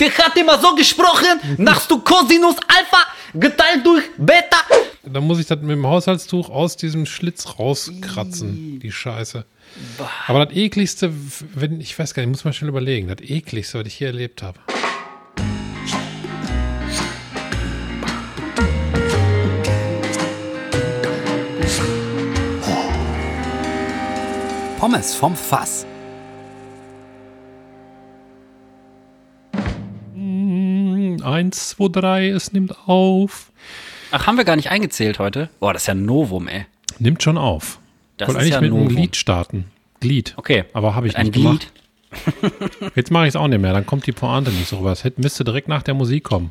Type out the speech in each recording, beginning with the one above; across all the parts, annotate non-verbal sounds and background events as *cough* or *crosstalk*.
Der hat immer so gesprochen, machst du Cosinus Alpha geteilt durch Beta. Da muss ich das mit dem Haushaltstuch aus diesem Schlitz rauskratzen, die Scheiße. Aber das ekligste, wenn, ich weiß gar nicht, ich muss mal schnell überlegen, das ekligste, was ich hier erlebt habe. Pommes vom Fass. Eins, zwei, drei, es nimmt auf. Ach, haben wir gar nicht eingezählt heute? Boah, das ist ja ein Novum, ey. Nimmt schon auf. Das Wollte ist eigentlich ja mit einem Novum. Lied starten. Glied. Okay. Aber habe ich Ein nicht gemacht. Glied. *laughs* Jetzt mache ich es auch nicht mehr. Dann kommt die Pointe nicht so rüber. Es hätte- müsste direkt nach der Musik kommen.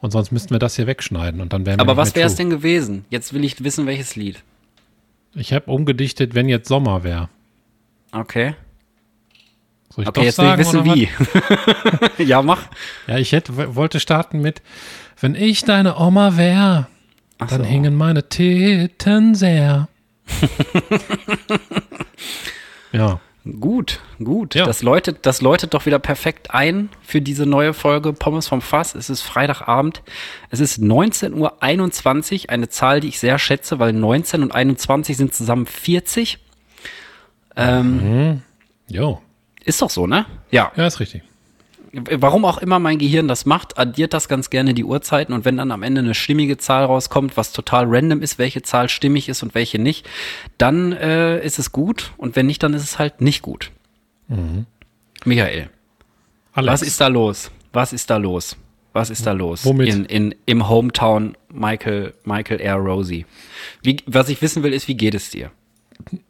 Und sonst müssten wir das hier wegschneiden. Und dann wären wir Aber was wäre es denn gewesen? Jetzt will ich wissen, welches Lied. Ich habe umgedichtet, wenn jetzt Sommer wäre. Okay. Soll ich Okay, doch jetzt will ich sagen, wissen, wie. *laughs* ja, mach. Ja, ich hätte, wollte starten mit, wenn ich deine Oma wäre, Ach dann so. hingen meine Titten sehr. *laughs* ja. Gut, gut. Ja. Das, läutet, das läutet doch wieder perfekt ein für diese neue Folge Pommes vom Fass. Es ist Freitagabend. Es ist 19.21 Uhr, eine Zahl, die ich sehr schätze, weil 19 und 21 sind zusammen 40. Ähm, Jo. Ist doch so, ne? Ja. Ja, ist richtig. Warum auch immer mein Gehirn das macht, addiert das ganz gerne die Uhrzeiten und wenn dann am Ende eine stimmige Zahl rauskommt, was total random ist, welche Zahl stimmig ist und welche nicht, dann äh, ist es gut und wenn nicht, dann ist es halt nicht gut. Michael, Alex. was ist da los? Was ist da los? Was ist da los? Womit? In, in, Im Hometown Michael, Michael R. Rosie. Wie, was ich wissen will, ist, wie geht es dir?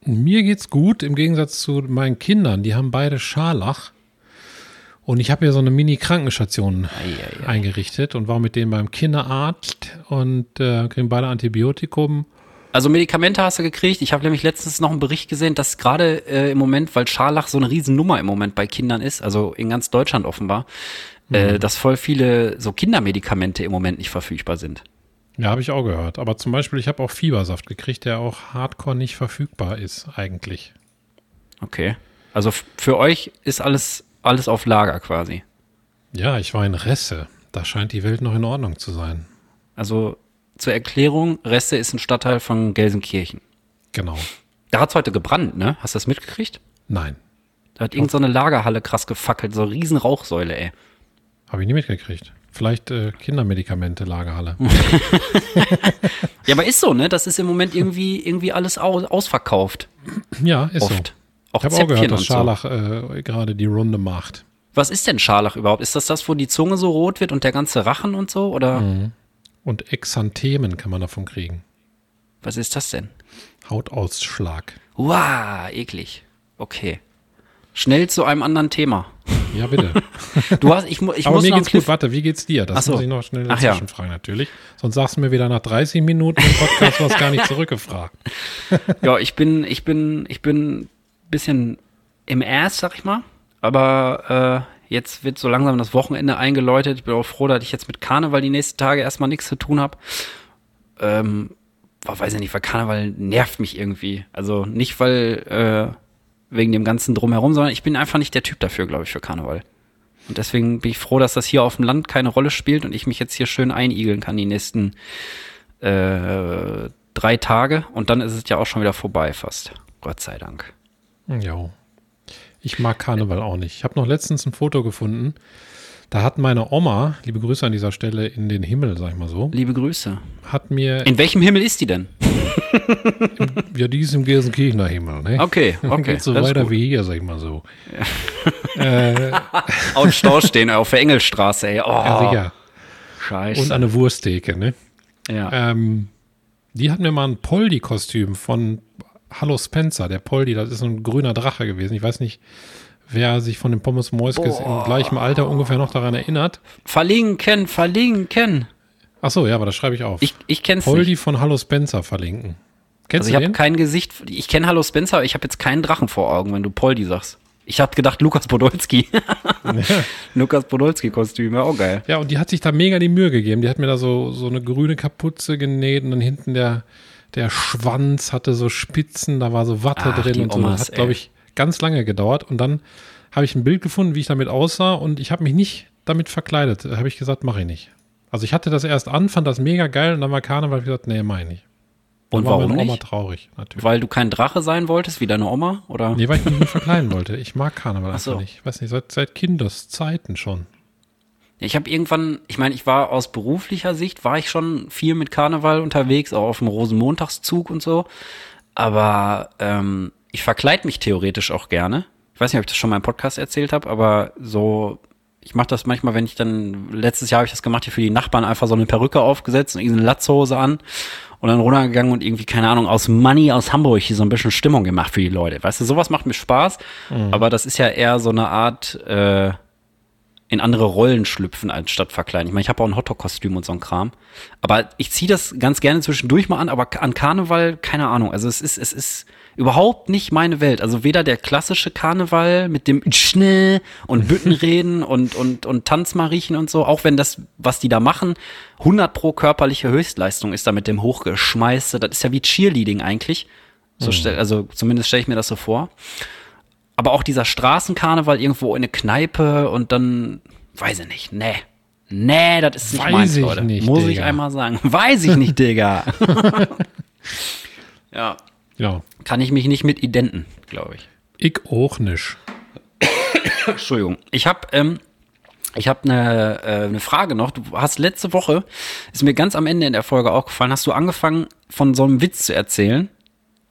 Mir geht's gut, im Gegensatz zu meinen Kindern. Die haben beide Scharlach. Und ich habe hier so eine Mini-Krankenstation Ei, ei, ei. eingerichtet und war mit denen beim Kinderarzt und äh, kriegen beide Antibiotikum. Also Medikamente hast du gekriegt. Ich habe nämlich letztens noch einen Bericht gesehen, dass gerade äh, im Moment, weil Scharlach so eine Riesennummer im Moment bei Kindern ist, also in ganz Deutschland offenbar, äh, dass voll viele so Kindermedikamente im Moment nicht verfügbar sind. Ja, habe ich auch gehört. Aber zum Beispiel, ich habe auch Fiebersaft gekriegt, der auch hardcore nicht verfügbar ist, eigentlich. Okay. Also für euch ist alles, alles auf Lager quasi. Ja, ich war in Resse. Da scheint die Welt noch in Ordnung zu sein. Also zur Erklärung, Reste ist ein Stadtteil von Gelsenkirchen. Genau. Da hat's heute gebrannt, ne? Hast du das mitgekriegt? Nein, Da hat irgend so eine Lagerhalle krass gefackelt, so eine riesen Rauchsäule, ey. habe ich nie mitgekriegt. Vielleicht äh, Kindermedikamente, Lagerhalle. *laughs* Ja, aber ist so, ne? Das ist im Moment irgendwie, irgendwie alles aus, ausverkauft. Ja, ist Oft. so. Auch Ich habe auch gehört, dass und so. Scharlach äh, gerade die Runde macht. Was ist denn Scharlach überhaupt? Ist das das, wo die Zunge so rot wird und der ganze Rachen und so? Oder Mhm. Und Exanthemen kann man davon kriegen. was ist das denn? Hautausschlag. Wow, eklig. Okay. Schnell zu einem anderen Thema. Ja, bitte. *laughs* Du hast, ich, ich Aber muss mir geht's gut. Warte, wie geht's dir? Das Ach so. muss ich noch schnell Ach ja. dazwischen fragen, natürlich. Sonst sagst du mir wieder nach 30 Minuten im Podcast, du hast gar nicht zurückgefragt. *laughs* Ja, ich bin, ich bin, ich bin ein bisschen im Ass, sag ich mal. Aber äh, jetzt wird so langsam das Wochenende eingeläutet. Ich bin auch froh, dass ich jetzt mit Karneval die nächsten Tage erstmal nichts zu tun habe. Ähm, boah, weiß ich nicht, weil Karneval nervt mich irgendwie. Also nicht, weil äh, wegen dem ganzen Drumherum, sondern ich bin einfach nicht der Typ dafür, glaube ich, für Karneval. Und deswegen bin ich froh, dass das hier auf dem Land keine Rolle spielt und ich mich jetzt hier schön einigeln kann die nächsten äh, drei Tage. Und dann ist es ja auch schon wieder vorbei fast. Gott sei Dank. Jo. Ich mag Karneval auch nicht. Ich habe noch letztens ein Foto gefunden. Da hat meine Oma, liebe Grüße an dieser Stelle in den Himmel, sag ich mal so, Liebe Grüße. hat mir, In welchem Himmel ist die denn? *laughs* ja, die ist im Gelsenkirchener Himmel, ne? Okay, *laughs* okay. Geht so weiter wie hier, sag ich mal so. *laughs* Äh, Auf Stau stehen auf der Engelstraße, ey. Oh, ja, sicher. scheiße. Und eine Wursttheke, ne? ja. Ähm, die hat mir mal ein Poldi-Kostüm von Hallo Spencer. Der Poldi, das ist ein grüner Drache gewesen. Ich weiß nicht, wer sich von den Pommes Moiskes im gleichen Alter ungefähr noch daran erinnert. Verlinken, verlinken. Ach so, ja, aber das schreibe ich auf. Ich, ich kenn's Poldi nicht. von Hallo Spencer verlinken. Kennst Also ich du habe den? kein Gesicht. Ich kenne Hallo Spencer, aber ich habe jetzt keinen Drachen vor Augen, wenn du Poldi sagst. Ich habe gedacht, Lukas Podolski. *laughs* Lukas Podolski-Kostüm, ja, auch geil. Ja, und die hat sich da mega die Mühe gegeben. Die hat mir da so, so eine grüne Kapuze genäht und dann hinten der, der Schwanz hatte so Spitzen, da war so Watte Ach, drin und so. Omas, Das hat, glaube ich, ganz lange gedauert. Und dann habe ich ein Bild gefunden, wie ich damit aussah und ich habe mich nicht damit verkleidet. Da habe ich gesagt, mache ich nicht. Also ich hatte das erst an, fand das mega geil und dann war Karneval, gesagt, nee, mach ich nicht. Dann Und war warum meine Oma nicht? traurig, natürlich. Weil du kein Drache sein wolltest, wie deine Oma? Oder? Nee, weil ich mich nicht verkleiden wollte. Ich mag Karneval Ach so. einfach nicht. Ich weiß nicht, seit, seit Kindeszeiten schon. Ich habe irgendwann, ich meine, ich war aus beruflicher Sicht, war ich schon viel mit Karneval unterwegs, auch auf dem Rosenmontagszug und so. Aber ähm, ich verkleide mich theoretisch auch gerne. Ich weiß nicht, ob ich das schon mal im Podcast erzählt habe, aber so, ich mache das manchmal, wenn ich dann, letztes Jahr habe ich das gemacht, hier für die Nachbarn einfach so eine Perücke aufgesetzt und irgendeine Latzhose an und dann runtergegangen und irgendwie, keine Ahnung, aus Money aus Hamburg hier so ein bisschen Stimmung gemacht für die Leute. Weißt du, sowas macht mir Spaß, aber das ist ja eher so eine Art, äh, in andere Rollen schlüpfen als statt verkleiden. Ich meine, ich habe auch ein Hotdog-Kostüm und so ein Kram. Aber ich ziehe das ganz gerne zwischendurch mal an, aber an Karneval, keine Ahnung. Also es ist, es ist überhaupt nicht meine Welt. Also weder der klassische Karneval mit dem Schnee und Büttenreden *laughs* und, und, und Tanzmariechen und so, auch wenn das, was die da machen, 100 pro körperliche Höchstleistung ist da mit dem Hochgeschmeiße. Das ist ja wie Cheerleading eigentlich. So stell, also zumindest stelle ich mir das so vor aber auch dieser Straßenkarneval irgendwo in eine Kneipe und dann, weiß ich nicht, nee. Nee, das ist nicht Weiß meins, ich Leute. nicht, Muss ich Digga. einmal sagen. Weiß ich nicht, Digga. *laughs* *laughs* ja, Ja. kann ich mich nicht mit identen, glaube ich. Ich auch nicht. Entschuldigung. Ich habe ähm, ich habe eine äh, eine Frage noch. Du hast letzte Woche, ist mir ganz am Ende in der Folge aufgefallen, hast du angefangen von so einem Witz zu erzählen.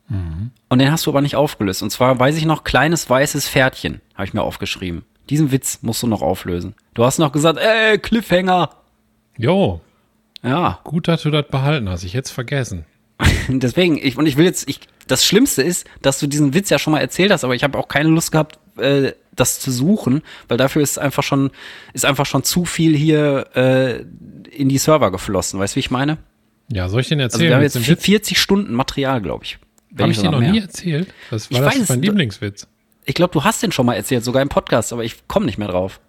Und den hast du aber nicht aufgelöst. Und zwar weiß ich noch, kleines weißes Pferdchen, habe ich mir aufgeschrieben. Diesen Witz musst du noch auflösen. Du hast noch gesagt, ey, Cliffhanger. Jo, Ja, gut, dass du das behalten hast. Ich hätte es vergessen. *laughs* deswegen, ich, und ich will jetzt, ich, das Schlimmste ist, dass du diesen Witz ja schon mal erzählt hast, aber ich habe auch keine Lust gehabt, äh, das zu suchen, weil dafür ist einfach schon, ist einfach schon zu viel hier äh, in die Server geflossen. Weißt du, wie ich meine? Ja, soll ich den Also erzählen? wir haben jetzt dem Witz? 40 Stunden Material, glaube ich. Habe ich dir sogar noch mehr. nie erzählt? Das war Ich das weiß, mein Lieblingswitz. Ich glaube, du hast den schon mal erzählt, sogar im Podcast, aber ich komme nicht mehr drauf.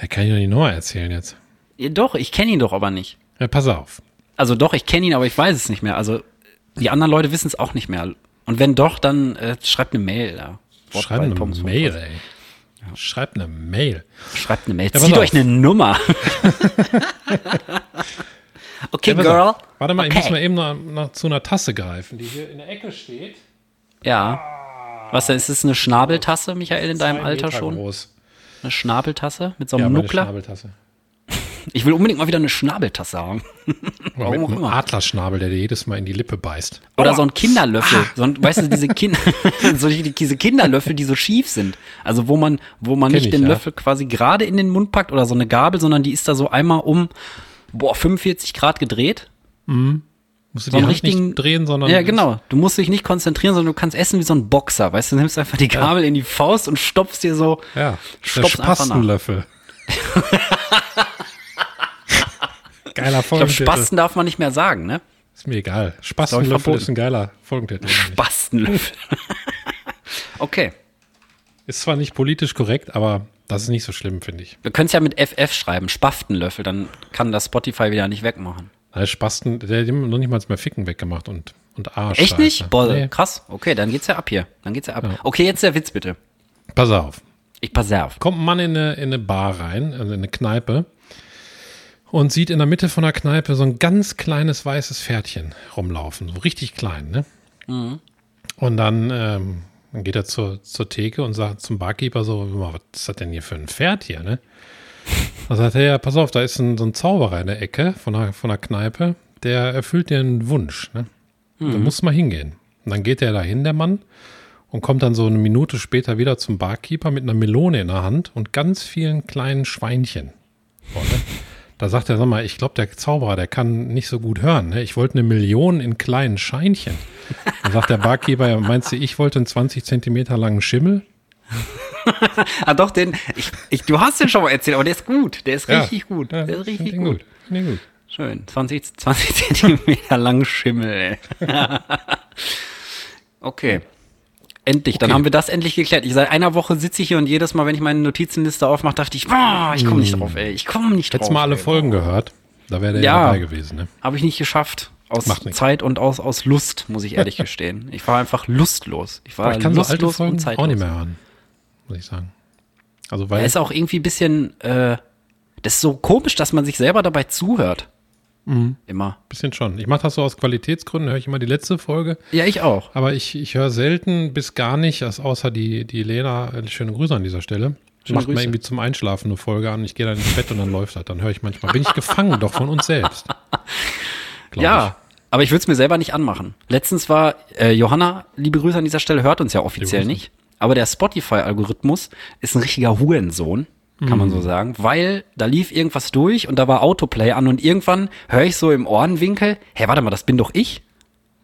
Ja, kann ich doch nicht nochmal erzählen jetzt. Ja, doch, ich kenne ihn doch aber nicht. Ja, pass auf. Also doch, ich kenne ihn, aber ich weiß es nicht mehr. Also die anderen Leute wissen es auch nicht mehr. Und wenn doch, dann äh, schreibt eine Mail. Ja. Wort Schreib bei eine Pommes Mail, ey. Schreib eine Mail. Schreibt eine Mail. pass Zieht auf. euch eine Nummer. *laughs* okay, Ja, Girl. auf. Warte mal, ich Okay. muss mal eben noch, noch zu einer Tasse greifen, die hier in der Ecke steht. Ja. Was denn? Ist es eine Schnabeltasse, Michael, in deinem Alter Meter schon? Groß. Eine Schnabeltasse mit so Ja, einem meine Nuckler? Schnabeltasse. Ich will unbedingt mal wieder eine Schnabeltasse haben. Warum mit auch einem immer. Adlerschnabel, der dir jedes Mal in die Lippe beißt. Oder so ein Kinderlöffel. So ein, weißt du, diese, kind *laughs* so die, diese Kinderlöffel, die so schief sind. Also wo man, wo man Kenn nicht ich, den ja. Löffel quasi gerade in den Mund packt oder so eine Gabel, sondern die ist da so einmal um boah, 45 Grad gedreht. Musst du So die Hand nicht drehen, sondern Ja, genau. Du musst dich nicht konzentrieren, sondern du kannst essen wie so ein Boxer. Weißt du, du nimmst einfach die Gabel in die Faust und stopfst dir so. Ja, der Stopf's einfach nach. Spastenlöffel. *laughs* Geiler Ich glaube, Folgentitel. Spasten darf man nicht mehr sagen, ne? Ist mir egal. Spastenlöffel ist ein geiler Folgentitel. *laughs* Spastenlöffel. *laughs* okay. Ist zwar nicht politisch korrekt, aber das ist nicht so schlimm, finde ich. Wir können es ja mit FF schreiben, Spaftenlöffel, dann kann das Spotify wieder nicht wegmachen. Der Spasten, der hat noch nicht mal mehr Ficken weggemacht und, und Arsch. Echt nicht? Boah, Nee. krass. Okay, dann geht's ja ab hier. Dann geht's ja ab. Okay, jetzt der Witz bitte. Pass auf. Ich pass auf. Kommt ein Mann in eine, in eine Bar rein, also in eine Kneipe, und sieht in der Mitte von der Kneipe so ein ganz kleines weißes Pferdchen rumlaufen. So richtig klein, ne? Und dann, ähm, dann geht er zur, zur Theke und sagt zum Barkeeper so, "Hör mal, was ist das denn hier für ein Pferd hier, ne? *laughs* Da sagt er, ja, pass auf, da ist ein, so ein Zauberer in der Ecke von der, von der Kneipe, der erfüllt dir einen Wunsch, ne? Da musst du mal hingehen. Und dann geht er da hin, der Mann, und kommt dann so eine Minute später wieder zum Barkeeper mit einer Melone in der Hand und ganz vielen kleinen Schweinchen. So, ne? Da sagt er, sag mal, ich glaube, der Zauberer, der kann nicht so gut hören. Ne? Ich wollte eine Million in kleinen Scheinchen. Dann sagt der Barkeeper, meinst du, ich wollte einen 20 Zentimeter langen Schimmel? Ah, doch, den, ich, ich, du hast den schon mal erzählt, aber der ist gut. Der ist Ja. richtig gut. Ja, Der ist richtig ihn gut. Find gut. Schön. 20, 20 *laughs* Zentimeter lang Schimmel, ey. *laughs* okay. Endlich, dann Okay. haben wir das endlich geklärt. Ich seit einer Woche sitze ich hier und jedes Mal, wenn ich meine Notizenliste aufmache, dachte ich, boah, ich komme nicht drauf, ey. Ich komme nicht drauf. Hättest mal alle ey. Folgen gehört, da wäre der Ja. ja dabei gewesen. Ne? Habe ich nicht geschafft. Aus. Zeit und aus, aus Lust, muss ich ehrlich *laughs* gestehen. Ich war einfach lustlos. Ich war Aber ich kann so lustlos alte Folgen und zeitlos. auch nicht mehr hören, muss ich sagen. Also, Er weil ist auch irgendwie ein bisschen, äh, Das ist so komisch, dass man sich selber dabei zuhört. Immer. Bisschen schon. Ich mache das so aus Qualitätsgründen, höre ich immer die letzte Folge. Ja, ich auch. Aber ich, ich höre selten bis gar nicht, als außer die, die Lena, äh, schöne Grüße an dieser Stelle. Macht mir Grüße. irgendwie zum Einschlafen eine Folge an. Ich gehe dann ins Bett und dann läuft das. Dann höre ich manchmal, bin ich gefangen doch von uns selbst. *laughs* Glaub Ja, aber ich würde es mir selber nicht anmachen. Letztens war äh, Johanna, liebe Grüße an dieser Stelle, hört uns ja offiziell nicht. Aber der Spotify-Algorithmus ist ein richtiger Hurensohn, kann man so sagen, weil da lief irgendwas durch und da war Autoplay an und irgendwann höre ich so im Ohrenwinkel, hey, warte mal, das bin doch ich.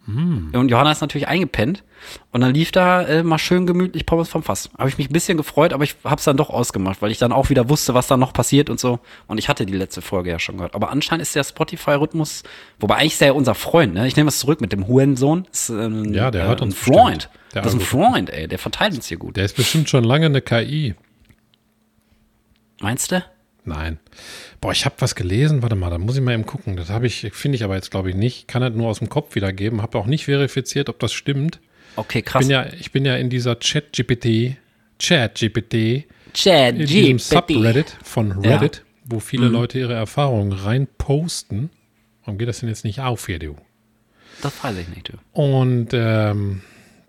Und Johanna ist natürlich eingepennt und dann lief da äh, mal schön gemütlich Pommes vom Fass. Habe ich mich ein bisschen gefreut, aber ich habe es dann doch ausgemacht, weil ich dann auch wieder wusste, was da noch passiert und so. Und ich hatte die letzte Folge ja schon gehört. Aber anscheinend ist der Spotify-Rhythmus, wobei eigentlich ist er ja unser Freund, ne? Ich nehme es zurück mit dem Hurensohn. Ist, ähm, Ja, der hört ein uns Freund. bestimmt. Der das ist ein. Freund, ey. Der verteilt uns hier gut. Der ist bestimmt schon lange eine KI. Meinst du? Nein. Boah, ich habe was gelesen. Warte mal, da muss ich mal eben gucken. Das habe ich, finde ich aber jetzt glaube ich nicht. Kann das nur aus dem Kopf wiedergeben. Habe auch nicht verifiziert, ob das stimmt. Okay, Ich krass. bin ja, ich bin ja in dieser Chat-GPT, Chat-GPT, Chat, in diesem. Subreddit von Ja. Reddit, wo viele Leute ihre Erfahrungen rein posten. Warum geht das denn jetzt nicht auf hier, du? Das weiß ich nicht, du. Und ähm,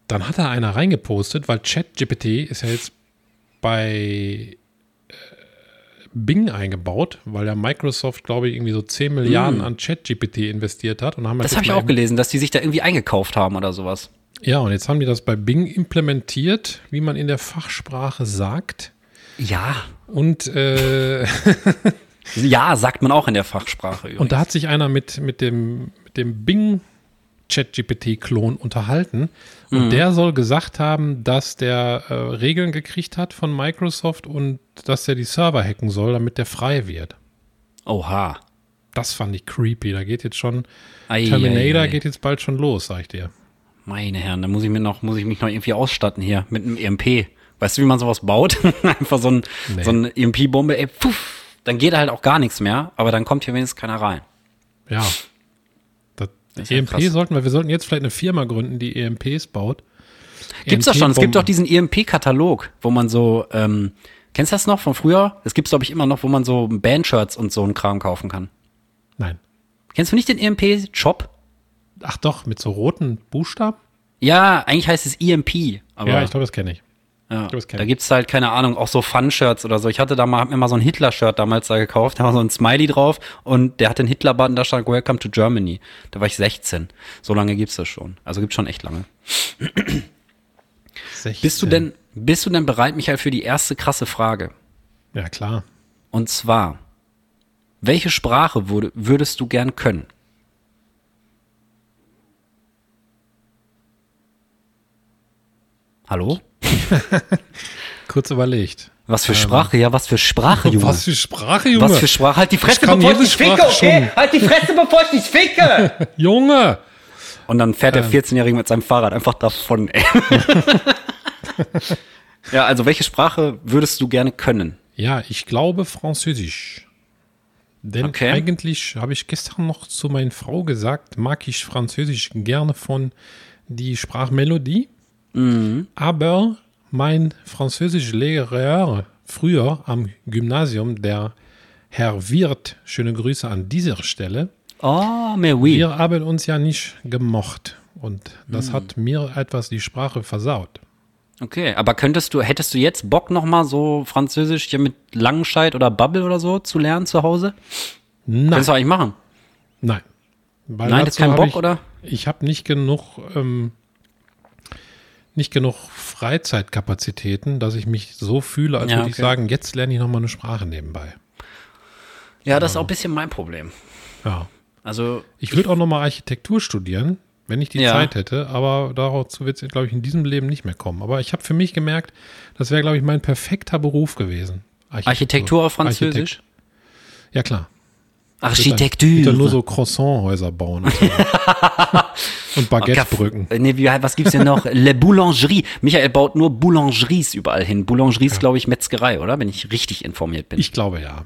dann hat da einer reingepostet, weil ChatGPT ist ja jetzt bei Bing eingebaut, weil ja Microsoft, glaube ich, irgendwie so 10 Milliarden an ChatGPT investiert hat. Und haben Das jetzt habe ich auch gelesen, dass die sich da irgendwie eingekauft haben oder sowas. Ja, und jetzt haben die das bei Bing implementiert, wie man in der Fachsprache sagt. Ja. Und, äh, *laughs* Ja, sagt man auch in der Fachsprache übrigens. und da hat sich einer mit, mit dem, mit dem Bing ChatGPT-Klon unterhalten. Und der soll gesagt haben, dass der äh, Regeln gekriegt hat von Microsoft und dass er die Server hacken soll, damit der frei wird. Oha. Das fand ich creepy. Da geht jetzt schon, Ei, Terminator ei, ei. geht jetzt bald schon los, sag ich dir. Meine Herren, da muss ich mir noch, muss ich mich noch irgendwie ausstatten hier mit einem EMP. Weißt du, wie man sowas baut? *laughs* Einfach so, ein, Nee. so eine EMP-Bombe, ey, puff, dann geht halt auch gar nichts mehr, aber dann kommt hier wenigstens keiner rein. Ja. Ist ja EMP krass. sollten wir, wir sollten jetzt vielleicht eine Firma gründen, die EMPs baut. Gibt's doch schon, es gibt doch EMP-Bomben. diesen EMP-Katalog, wo man so, ähm, kennst du das noch von früher? Das gibt's glaube ich immer noch, wo man so Bandshirts und so einen Kram kaufen kann. Nein. Kennst du nicht den EMP-Shop? Ach doch, mit so roten Buchstaben? Ja, eigentlich heißt es EMP, aber ja, ich glaube, das kenne ich. Ja, da ich. gibt's halt, keine Ahnung, auch so Fun-Shirts oder so. Ich hatte da mal, mir mal so ein Hitler-Shirt damals da gekauft, da war so ein Smiley drauf und der hatte einen Hitler-Button, da stand Welcome to Germany. Da war ich 16. So lange gibt's das schon. Also gibt's schon echt lange. 16. Bist du denn, bist du denn bereit, Michael, für die erste krasse Frage? Ja, klar. Und zwar, welche Sprache würde, würdest du gern können? Hallo? *laughs* Kurz überlegt. Was für Sprache? Ja, was für Sprache, Junge? Ähm. Was für Sprache, Junge? Was für Sprache? Halt die Fresse, bevor ich dich ficke, okay? Halt die Fresse, bevor ich dich ficke! *laughs* Junge! Und dann fährt Ähm. der 14-Jährige mit seinem Fahrrad einfach davon, ey. *laughs* ja, also welche Sprache würdest du gerne können? Ja, ich glaube Französisch. Denn Okay. eigentlich habe ich gestern noch zu meiner Frau gesagt, mag ich Französisch gerne von die Sprachmelodie. Mhm. Aber mein Französischlehrer früher am Gymnasium, der Herr Wirth, schöne Grüße an dieser Stelle, Oh, mais oui. wir haben uns ja nicht gemocht. Und das Mhm. hat mir etwas die Sprache versaut. Okay, aber könntest du, hättest du jetzt Bock nochmal so Französisch hier mit Langenscheid oder Bubble oder so zu lernen zu Hause? Nein, Könntest du eigentlich machen? nein. Weil Nein, das ist kein Bock, ich, oder? Ich habe nicht genug, ähm, nicht genug Freizeitkapazitäten, dass ich mich so fühle, als Ja, würde ich okay. sagen, jetzt lerne ich nochmal eine Sprache nebenbei. Ja, das ist auch ein bisschen mein Problem. Ja. Also, Ich würde auch nochmal Architektur studieren, wenn ich die Ja. Zeit hätte, aber dazu wird es, glaube ich, in diesem Leben nicht mehr kommen. Aber ich habe für mich gemerkt, das wäre, glaube ich, mein perfekter Beruf gewesen. Architektur auf Französisch? Architekt- Ja, klar. Ich würde Architektur. nur so Croissant-Häuser bauen. *laughs* Und, Baguettebrücken. Nee, wie, was gibt's denn noch? *laughs* Le Boulangerie. Michael baut nur Boulangeries überall hin. Boulangerie ist, glaube ich, Metzgerei, oder? Wenn ich richtig informiert bin. Ich glaube ja.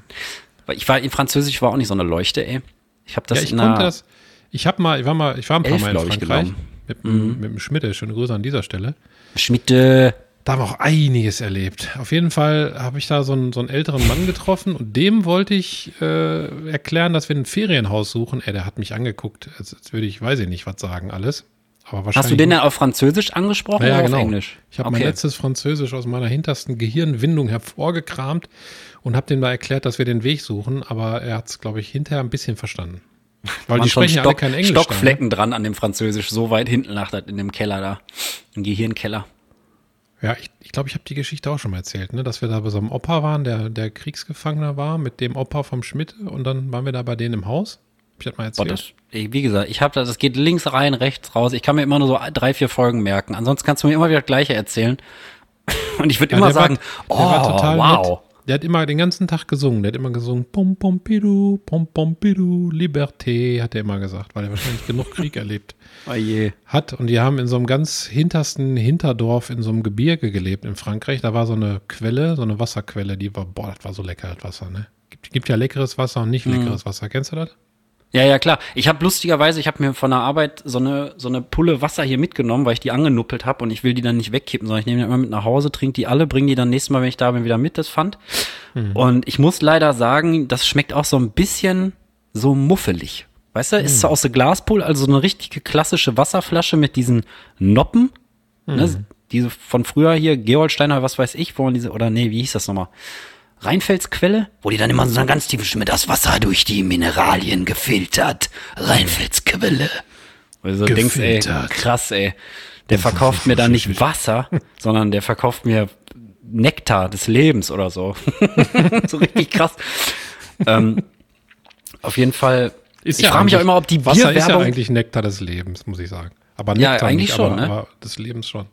Weil ich war in Französisch war auch nicht so eine Leuchte, ey. Ich habe das ja, ich in konnte einer, das. Ich habe mal, ich war mal, ich war ein paar Elf, Mal in Frankreich mit, dem- mit dem Schmidt. Schöne Grüße an dieser Stelle. Schmitte, da haben wir auch einiges erlebt. Auf jeden Fall habe ich da so einen, so einen älteren Mann getroffen und dem wollte ich äh, erklären, dass wir ein Ferienhaus suchen. Ey, der hat mich angeguckt, als, als würde ich, weiß ich nicht, was sagen alles. Aber wahrscheinlich Hast du den ja auf Französisch angesprochen ja, oder genau. auf Englisch? Ich habe okay. mein letztes Französisch aus meiner hintersten Gehirnwindung hervorgekramt und habe dem da erklärt, dass wir den Weg suchen, aber er hat es, glaube ich, hinterher ein bisschen verstanden. Weil die sprechen ja alle kein Englisch. Stockflecken da, ne? dran an dem Französisch, so weit hinten lag das in dem Keller da, im Gehirnkeller. Ja, ich glaube, ich, glaub, ich habe die Geschichte auch schon mal erzählt, ne? dass wir da bei so einem Opa waren, der, der Kriegsgefangener war, mit dem Opa vom Schmidt und dann waren wir da bei denen im Haus. Hab ich das mal erzählt? Das, wie gesagt, ich habe das, das geht links rein, rechts raus. Ich kann mir immer nur so drei, vier Folgen merken. Ansonsten kannst du mir immer wieder das Gleiche erzählen. *laughs* Und ich würde ja, immer sagen, war, oh, wow. Nett. Der hat immer den ganzen Tag gesungen. Der hat immer gesungen, pom pom pidu, pom pom pidu, Liberté, hat er immer gesagt, weil er wahrscheinlich genug Krieg *laughs* erlebt oh je. hat. Und die haben in so einem ganz hintersten Hinterdorf in so einem Gebirge gelebt in Frankreich. Da war so eine Quelle, so eine Wasserquelle, die war, boah, das war so lecker, das Wasser, ne? Gibt, gibt ja leckeres Wasser und nicht mhm. leckeres mhm. Wasser. Kennst du das? Ja, ja, klar. Ich habe lustigerweise, ich habe mir von der Arbeit so eine so eine Pulle Wasser hier mitgenommen, weil ich die angenuppelt habe und ich will die dann nicht wegkippen, sondern ich nehme die immer mit nach Hause, trinke die alle, bringe die dann nächstes Mal, wenn ich da bin, wieder mit, das fand. Mhm. Und ich muss leider sagen, das schmeckt auch so ein bisschen so muffelig. Weißt du, mhm. ist so aus der Glaspool, also so eine richtige klassische Wasserflasche mit diesen Noppen, ne? mhm. ne, diese von früher hier, Geolsteiner, was weiß ich, wo man diese, oder nee, wie hieß das nochmal? Rheinfelsquelle, wo die dann immer so eine ganz tiefe Stimme, das Wasser durch die Mineralien gefiltert. Rheinfelsquelle. Also du denkst, ey, krass, ey. Der verkauft mir da nicht Wasser, *laughs* sondern der verkauft mir Nektar des Lebens oder so. *laughs* so richtig krass. ähm, auf jeden Fall. Ist ich ja frage mich auch immer, ob die Wasser ist ja eigentlich Nektar des Lebens, muss ich sagen. Aber Nektar ja, eigentlich nicht, schon, aber, ne? aber des Lebens schon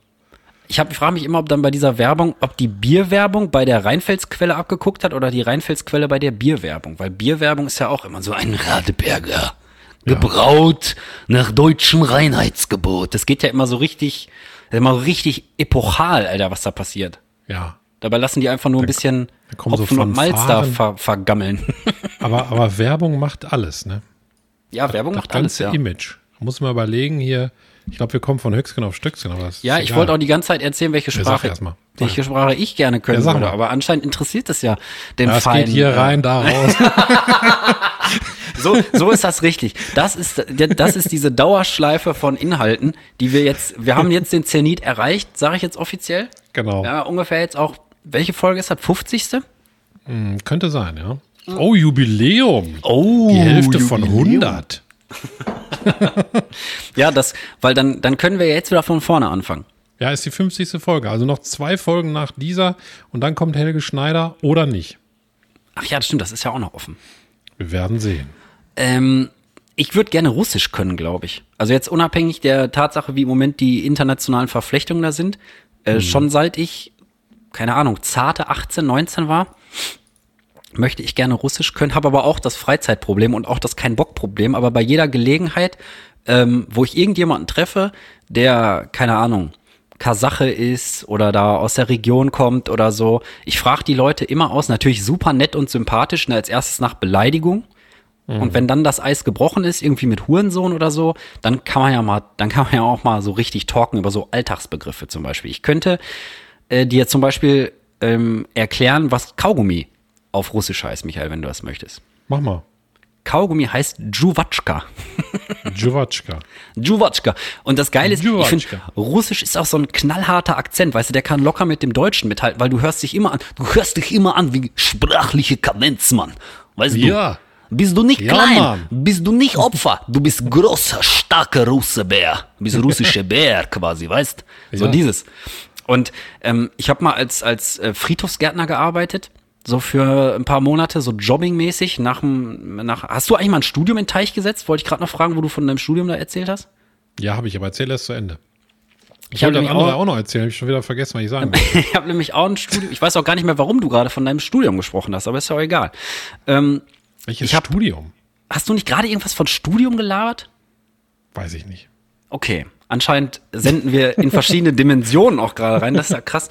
ich, frage mich immer, ob dann bei dieser Werbung, ob die Bierwerbung bei der Rheinfelsquelle abgeguckt hat oder die Rheinfelsquelle bei der Bierwerbung. Weil Bierwerbung ist ja auch immer so ein Radeberger. Gebraut ja. nach deutschem Reinheitsgebot. Das geht ja immer so richtig, immer so richtig epochal, Alter, was da passiert. Ja. Dabei lassen die einfach nur ein bisschen Hopfen so und Malz da ver, vergammeln. *laughs* aber, aber Werbung macht alles, ne? Ja, Werbung das, das macht alles, ja. Image. Muss man überlegen hier, ich glaube, wir kommen von Höchstgen auf Stöcksken, aber Ja, ich wollte auch die ganze Zeit erzählen, welche Sprache, ja, welche Sprache ich gerne können ja, würde, aber anscheinend interessiert es ja den Das Feinen. geht hier rein, da raus. *laughs* *laughs* so, so ist das richtig. Das ist, das ist diese Dauerschleife von Inhalten, die wir jetzt, wir haben jetzt den Zenit erreicht, sage ich jetzt offiziell. Genau. Ja, ungefähr jetzt auch, welche Folge ist das? 50. Hm, könnte sein, ja. Oh, Jubiläum. Oh, die Hälfte Jubiläum. von 100. *laughs* *laughs* ja, das, weil dann, dann können wir jetzt wieder von vorne anfangen. Ja, ist die 50. Folge. Also noch zwei Folgen nach dieser und dann kommt Helge Schneider oder nicht. Ach ja, das stimmt, das ist ja auch noch offen. Wir werden sehen. Ähm, ich würde gerne Russisch können, glaube ich. Also jetzt unabhängig der Tatsache, wie im Moment die internationalen Verflechtungen da sind. Äh, mhm. Schon seit ich, keine Ahnung, zarte 18, 19 war, möchte ich gerne Russisch können, habe aber auch das Freizeitproblem und auch das Kein-Bock-Problem. Aber bei jeder Gelegenheit, ähm, wo ich irgendjemanden treffe, der, keine Ahnung, Kasache ist oder da aus der Region kommt oder so, ich frage die Leute immer aus, natürlich super nett und sympathisch, ne, als erstes nach Beleidigung. Mhm. Und wenn dann das Eis gebrochen ist, irgendwie mit Hurensohn oder so, dann kann man ja mal, dann kann man ja auch mal so richtig talken über so Alltagsbegriffe zum Beispiel. Ich könnte äh, dir zum Beispiel ähm, erklären, was Kaugummi auf Russisch heißt, Michael, wenn du das möchtest. Mach mal. Kaugummi heißt Juwatschka. Juwatschka. Juwatschka. Und das Geile ist, Juwatschka. ich finde, Russisch ist auch so ein knallharter Akzent, weißt du, der kann locker mit dem Deutschen mithalten, weil du hörst dich immer an, du hörst dich immer an wie sprachliche Kadenz, Mann. Weißt ja. du? Bist du nicht ja, klein, Mann. bist du nicht Opfer, du bist großer, starker Russebär, du bist russischer *laughs* Bär quasi, weißt? So ja. dieses. Und ähm, ich habe mal als als äh, Friedhofsgärtner gearbeitet so für ein paar Monate, so jobbingmäßig nach dem, nach, hast du eigentlich mal ein Studium in Teich gesetzt? Wollte ich gerade noch fragen, wo du von deinem Studium da erzählt hast? Ja, habe ich, aber erzähl erst zu Ende. Ich, ich wollte das andere auch, auch, noch erzählen, habe ich schon wieder vergessen, was ich sagen wollte. *laughs* ich habe nämlich auch ein Studium, ich weiß auch gar nicht mehr, warum du gerade von deinem Studium gesprochen hast, aber ist ja auch egal. Ähm, Welches hab, Studium? Hast du nicht gerade irgendwas von Studium gelabert? Weiß ich nicht. Okay, anscheinend senden wir in verschiedene Dimensionen auch gerade rein, das ist ja krass.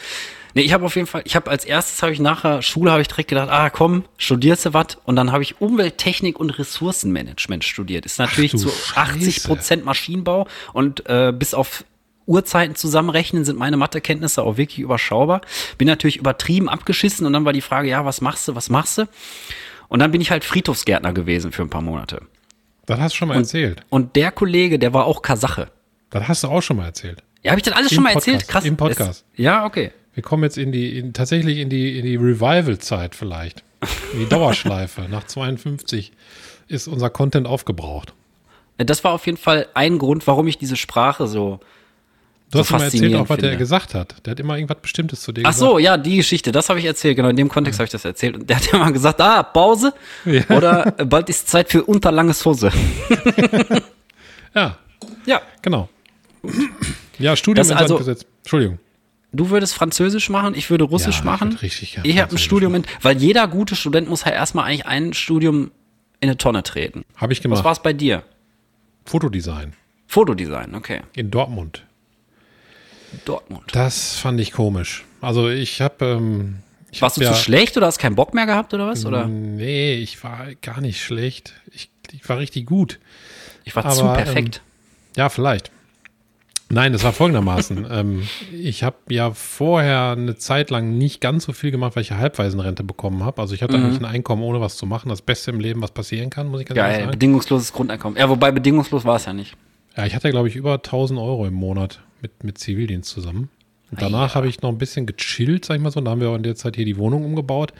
Nee, ich habe auf jeden Fall, ich habe als erstes habe ich nach der Schule habe ich direkt gedacht, ah komm, studierst du was und dann habe ich Umwelttechnik und Ressourcenmanagement studiert. Ist natürlich zu 80 Prozent Maschinenbau und äh, bis auf Uhrzeiten zusammenrechnen, sind meine Mathekenntnisse auch wirklich überschaubar. Bin natürlich übertrieben abgeschissen und dann war die Frage, ja, was machst du, was machst du? Und dann bin ich halt Friedhofsgärtner gewesen für ein paar Monate. Das hast du schon mal erzählt. Und der Kollege, der war auch Kasache. Das hast du auch schon mal erzählt. Ja, habe ich das alles Im schon mal Podcast, erzählt? Krass. im Podcast. Ist, ja, okay. Wir kommen jetzt in die, in, tatsächlich in die, in die Revival-Zeit vielleicht. In die Dauerschleife. *laughs* Nach 52 ist unser Content aufgebraucht. Das war auf jeden Fall ein Grund, warum ich diese Sprache so. Du hast so mal erzählt, auch was der finde. gesagt hat. Der hat immer irgendwas Bestimmtes zu dir Ach gesagt. so, ja, die Geschichte, das habe ich erzählt, genau, in dem Kontext habe ich das erzählt. Und der hat ja mal gesagt, ah, Pause Ja. oder äh, bald ist Zeit für unterlanges Hose. *laughs* Ja, Ja. genau. Ja, Studium Das ins also-. Entschuldigung. Du würdest Französisch machen, ich würde Russisch Ja, ich machen. würd richtig gern ich habe ein Studium in, weil jeder gute Student muss ja erstmal eigentlich ein Studium in eine Tonne treten. Habe ich Was gemacht. war es bei dir? Fotodesign Fotodesign, okay. in Dortmund. Dortmund. Das fand ich komisch. Also ich habe ähm, ich Warst hab du ja, zu schlecht oder hast keinen Bock mehr gehabt oder was? Oder? Nee, ich war gar nicht schlecht. Ich, ich war richtig gut. Ich war aber, zu perfekt. Ja, vielleicht. Nein, das war folgendermaßen. *laughs* ähm, ich habe ja vorher eine Zeit lang nicht ganz so viel gemacht, weil ich ja Halbwaisenrente bekommen habe. Also ich hatte Mhm. eigentlich ein Einkommen ohne was zu machen. Das Beste im Leben, was passieren kann, muss ich ganz ehrlich Geil, sagen. bedingungsloses Grundeinkommen. Ja, wobei bedingungslos war es ja nicht. Ja, ich hatte, glaube ich, über 1000 Euro im Monat mit, mit Zivildienst zusammen. Und danach ja. habe ich noch ein bisschen gechillt, sag ich mal so. Da haben wir auch in der Zeit hier die Wohnung umgebaut.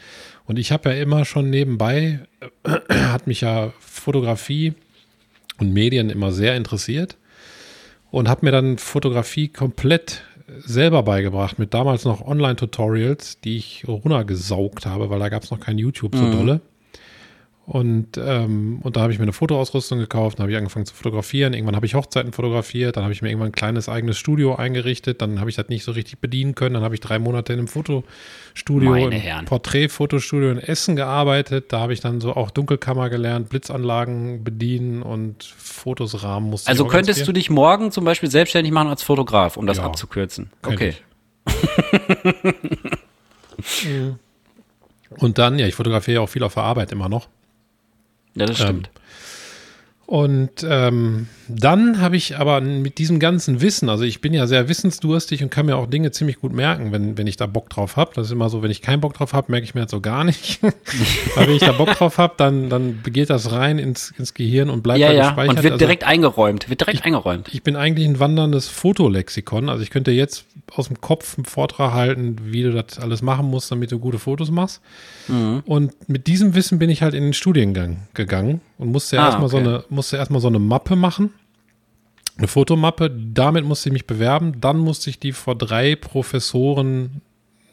Und ich habe ja immer schon nebenbei, *clears throat* hat mich ja Fotografie und Medien immer sehr interessiert. Und habe mir dann Fotografie komplett selber beigebracht mit damals noch Online-Tutorials, die ich runtergesaugt habe, weil da gab es noch kein YouTube so dolle. Und, ähm, und da habe ich mir eine Fotoausrüstung gekauft, dann habe ich angefangen zu fotografieren. Irgendwann habe ich Hochzeiten fotografiert, dann habe ich mir irgendwann ein kleines eigenes Studio eingerichtet, dann habe ich das nicht so richtig bedienen können. Dann habe ich drei Monate in einem Fotostudio, Meine im. Porträtfotostudio in Essen gearbeitet. Da habe ich dann so auch Dunkelkammer gelernt, Blitzanlagen bedienen und Fotos rahmen musste. Also könntest du dich morgen zum Beispiel selbstständig machen als Fotograf, um das Ja, abzukürzen. Okay. *laughs* *laughs* Und dann, ja, ich fotografiere ja auch viel auf der Arbeit immer noch. Ja, das stimmt. Und ähm, dann habe ich aber mit diesem ganzen Wissen, also ich bin ja sehr wissensdurstig und kann mir auch Dinge ziemlich gut merken, wenn, wenn ich da Bock drauf habe. Das ist immer so, wenn ich keinen Bock drauf habe, merke ich mir das so gar nicht. *laughs* Aber wenn ich da Bock drauf habe, dann, dann geht das rein ins, ins Gehirn und bleibt ja, da ja. gespeichert. Und wird Also direkt eingeräumt. Wird direkt eingeräumt. ich bin eigentlich ein wanderndes Fotolexikon. Also ich könnte jetzt aus dem Kopf einen Vortrag halten, wie du das alles machen musst, damit du gute Fotos machst. Mhm. Und mit diesem Wissen bin ich halt in den Studiengang gegangen und musste Ah, erstmal so okay. eine, musste erstmal so eine Mappe machen. Eine Fotomappe, damit musste ich mich bewerben. Dann musste ich die vor drei Professoren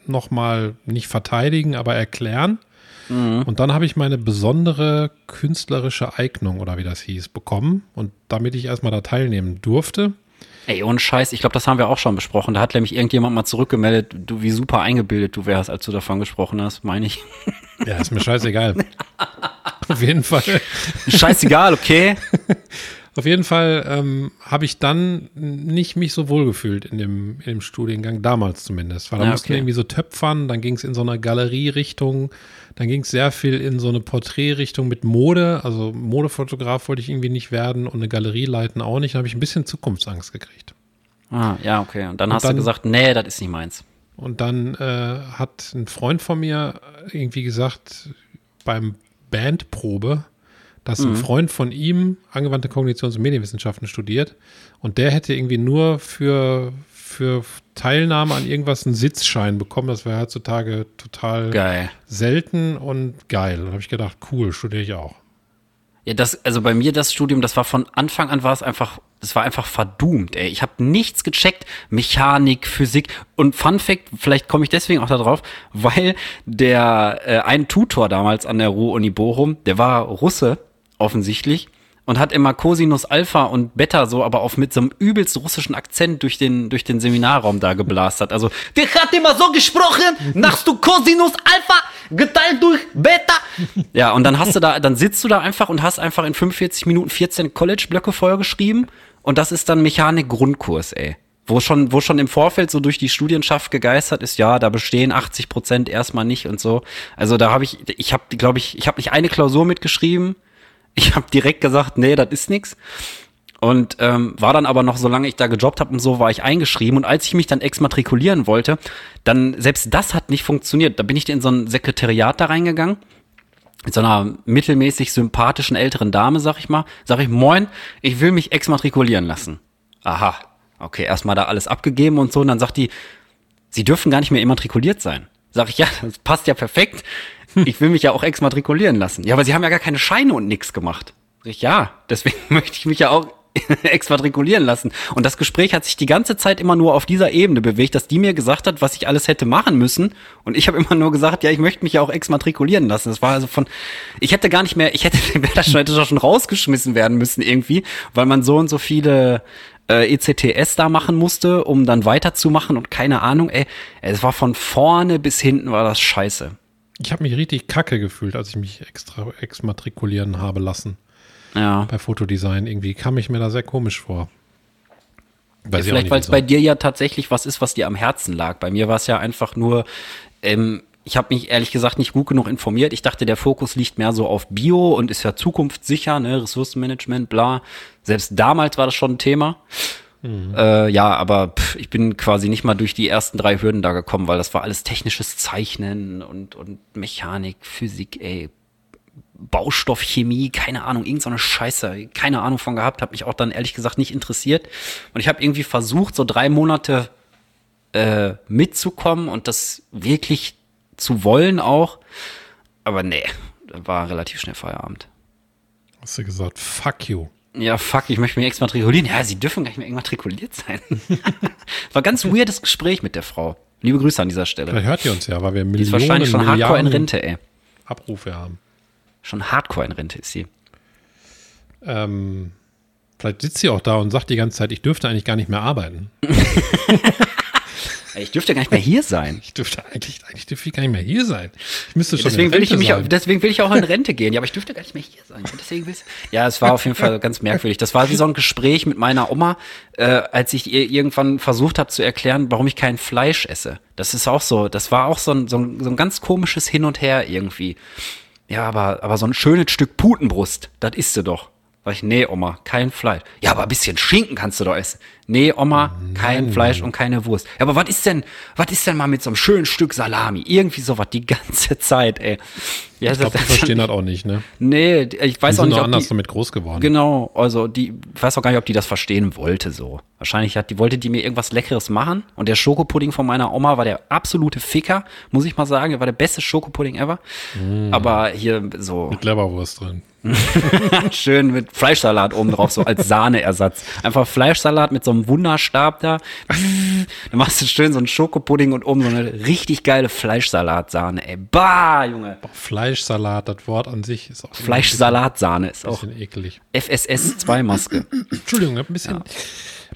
nochmal nicht verteidigen, aber erklären. Mhm. Und dann habe ich meine besondere künstlerische Eignung oder wie das hieß bekommen. Und damit ich erstmal da teilnehmen durfte, Ey, ohne Scheiß, ich glaube, das haben wir auch schon besprochen. Da hat nämlich irgendjemand mal zurückgemeldet, du, wie super eingebildet du wärst, als du davon gesprochen hast, meine ich. ja, ist mir scheißegal. *laughs* *laughs* Auf jeden Fall. Scheißegal, okay? *laughs* Auf jeden Fall ähm, habe ich dann nicht mich so wohl gefühlt in dem, in dem Studiengang, damals zumindest. Weil da Ja, mussten okay. irgendwie so töpfern, dann ging es in so eine Galerierichtung, dann ging es sehr viel in so eine Porträtrichtung mit Mode. Also Modefotograf wollte ich irgendwie nicht werden und eine Galerie leiten auch nicht. Da habe ich ein bisschen Zukunftsangst gekriegt. Ah, ja, okay. Und dann Und hast du dann- gesagt, nee, das ist nicht meins. Und dann äh, hat ein Freund von mir irgendwie gesagt, beim Bandprobe, dass Mhm. ein Freund von ihm angewandte Kognitions- und Medienwissenschaften studiert und der hätte irgendwie nur für, für Teilnahme an irgendwas einen Sitzschein bekommen. Das wäre heutzutage total Geil. selten und geil. Da habe ich gedacht, cool, studiere ich auch. Ja, das, also bei mir das Studium, das war von Anfang an war es einfach, das war einfach verdoomt, ey. Ich habe nichts gecheckt, Mechanik, Physik. Und Fun Fact, vielleicht komme ich deswegen auch da drauf, weil der äh, ein Tutor damals an der Ruhr-Uni Bochum, der war Russe offensichtlich und hat immer Cosinus Alpha und Beta so, aber auf mit so einem übelst russischen Akzent durch den durch den Seminarraum da geblastert. Also der hat immer so gesprochen, machst du Cosinus Alpha geteilt durch Beta. Ja, und dann hast du da, dann sitzt du da einfach und hast einfach in 45 Minuten 14 College-Blöcke vollgeschrieben und das ist dann Mechanik-Grundkurs, ey. Wo schon, wo schon im Vorfeld so durch die Studienschaft gegeistert ist, ja, da bestehen 80 Prozent erstmal nicht und so. Also da habe ich, ich habe, glaube ich, ich habe nicht eine Klausur mitgeschrieben. Ich habe direkt gesagt, nee, das ist nix. Und ähm, war dann aber noch, solange ich da gejobbt habe und so, war ich eingeschrieben. Und als ich mich dann exmatrikulieren wollte, dann selbst das hat nicht funktioniert. Da bin ich in so ein Sekretariat da reingegangen mit so einer mittelmäßig sympathischen älteren Dame, sag ich mal, sag ich, moin, ich will mich exmatrikulieren lassen. Aha, okay, erstmal da alles abgegeben und so, und dann sagt die, Sie dürfen gar nicht mehr immatrikuliert sein. Sag ich, ja, das passt ja perfekt. *laughs* Ich will mich ja auch exmatrikulieren lassen. Ja, aber Sie haben ja gar keine Scheine und nix gemacht. Ja, deswegen *laughs* möchte ich mich ja auch *laughs* exmatrikulieren lassen. Und das Gespräch hat sich die ganze Zeit immer nur auf dieser Ebene bewegt, dass die mir gesagt hat, was ich alles hätte machen müssen. Und ich habe immer nur gesagt, ja, ich möchte mich ja auch exmatrikulieren lassen. Das war also von, ich hätte gar nicht mehr, ich hätte, wäre das schon, hätte doch schon rausgeschmissen werden müssen irgendwie, weil man so und so viele äh, ECTS da machen musste, um dann weiterzumachen und keine Ahnung, ey, es war von vorne bis hinten war das scheiße. Ich habe mich richtig kacke gefühlt, als ich mich extra exmatrikulieren habe lassen. Ja. Bei Fotodesign irgendwie kam ich mir da sehr komisch vor. Ja, vielleicht, weil es bei dir ja tatsächlich was ist, was dir am Herzen lag. Bei mir war es ja einfach nur, ähm, ich habe mich ehrlich gesagt nicht gut genug informiert. Ich dachte, der Fokus liegt mehr so auf Bio und ist ja zukunftssicher, ne, Ressourcenmanagement, bla. Selbst damals war das schon ein Thema. Mhm. Äh, ja, aber pff, ich bin quasi nicht mal durch die ersten drei Hürden da gekommen, weil das war alles technisches Zeichnen und, und Mechanik, Physik, ey, Baustoffchemie, keine Ahnung, irgendeine so Scheiße, keine Ahnung von gehabt, habe mich auch dann ehrlich gesagt nicht interessiert. Und ich habe irgendwie versucht, so drei Monate äh, mitzukommen und das wirklich zu wollen auch. Aber nee, war relativ schnell Feierabend. Hast du gesagt, fuck you. Ja, fuck, ich möchte mich exmatrikulieren. Ja, sie dürfen gar nicht mehr exmatrikuliert sein. *laughs* war ganz weirdes Gespräch mit der Frau. Liebe Grüße an dieser Stelle. Vielleicht hört ihr uns ja, weil wir Millionen, Die ist wahrscheinlich schon Milliarden hardcore in Rente, ey. Abrufe haben. Schon hardcore in Rente ist sie. Ähm, vielleicht sitzt sie auch da und sagt die ganze Zeit, ich dürfte eigentlich gar nicht mehr arbeiten. *laughs* Ich dürfte gar nicht mehr hier sein. Ich dürfte eigentlich, eigentlich dürfte ich gar nicht mehr hier sein. Ich müsste schon deswegen will ich mich, sein. deswegen will ich auch in Rente gehen. Ja, aber ich dürfte gar nicht mehr hier sein. Deswegen will's, ja, es war auf jeden Fall ganz merkwürdig. Das war wie so ein Gespräch mit meiner Oma, äh, als ich ihr irgendwann versucht habe zu erklären, warum ich kein Fleisch esse. Das ist auch so, das war auch so ein, so ein, so ein ganz komisches Hin und Her irgendwie. Ja, aber, aber so ein schönes Stück Putenbrust, das isst du doch. Sag ich, nee, Oma, kein Fleisch. Ja, aber ein bisschen Schinken kannst du doch essen. Nee, Oma, kein Nein. Fleisch und keine Wurst. Ja, aber was ist denn, was ist denn mal mit so einem schönen Stück Salami? Irgendwie sowas die ganze *laughs* Zeit, ey. Ja, ich glaube, die verstehen das auch nicht, ne? Nee, ich weiß die auch nicht, ob anders die, damit groß geworden. Genau, also die, ich weiß auch gar nicht, ob die das verstehen wollte so. Wahrscheinlich hat die wollte die mir irgendwas Leckeres machen und der Schokopudding von meiner Oma war der absolute Ficker, muss ich mal sagen, der war der beste Schokopudding ever. Mm. Aber hier so mit Leberwurst drin. *laughs* Schön mit Fleischsalat oben drauf, so als Sahneersatz. Einfach Fleischsalat mit so einem Wunderstab da. Dann machst du schön so einen Schokopudding und oben so eine richtig geile Fleischsalatsahne, ey. Bah, Junge. Fleischsalat, das Wort an sich ist auch. Fleischsalatsahne ist auch. Bisschen eklig. FSS 2 Maske. Entschuldigung, ein bisschen. Ja.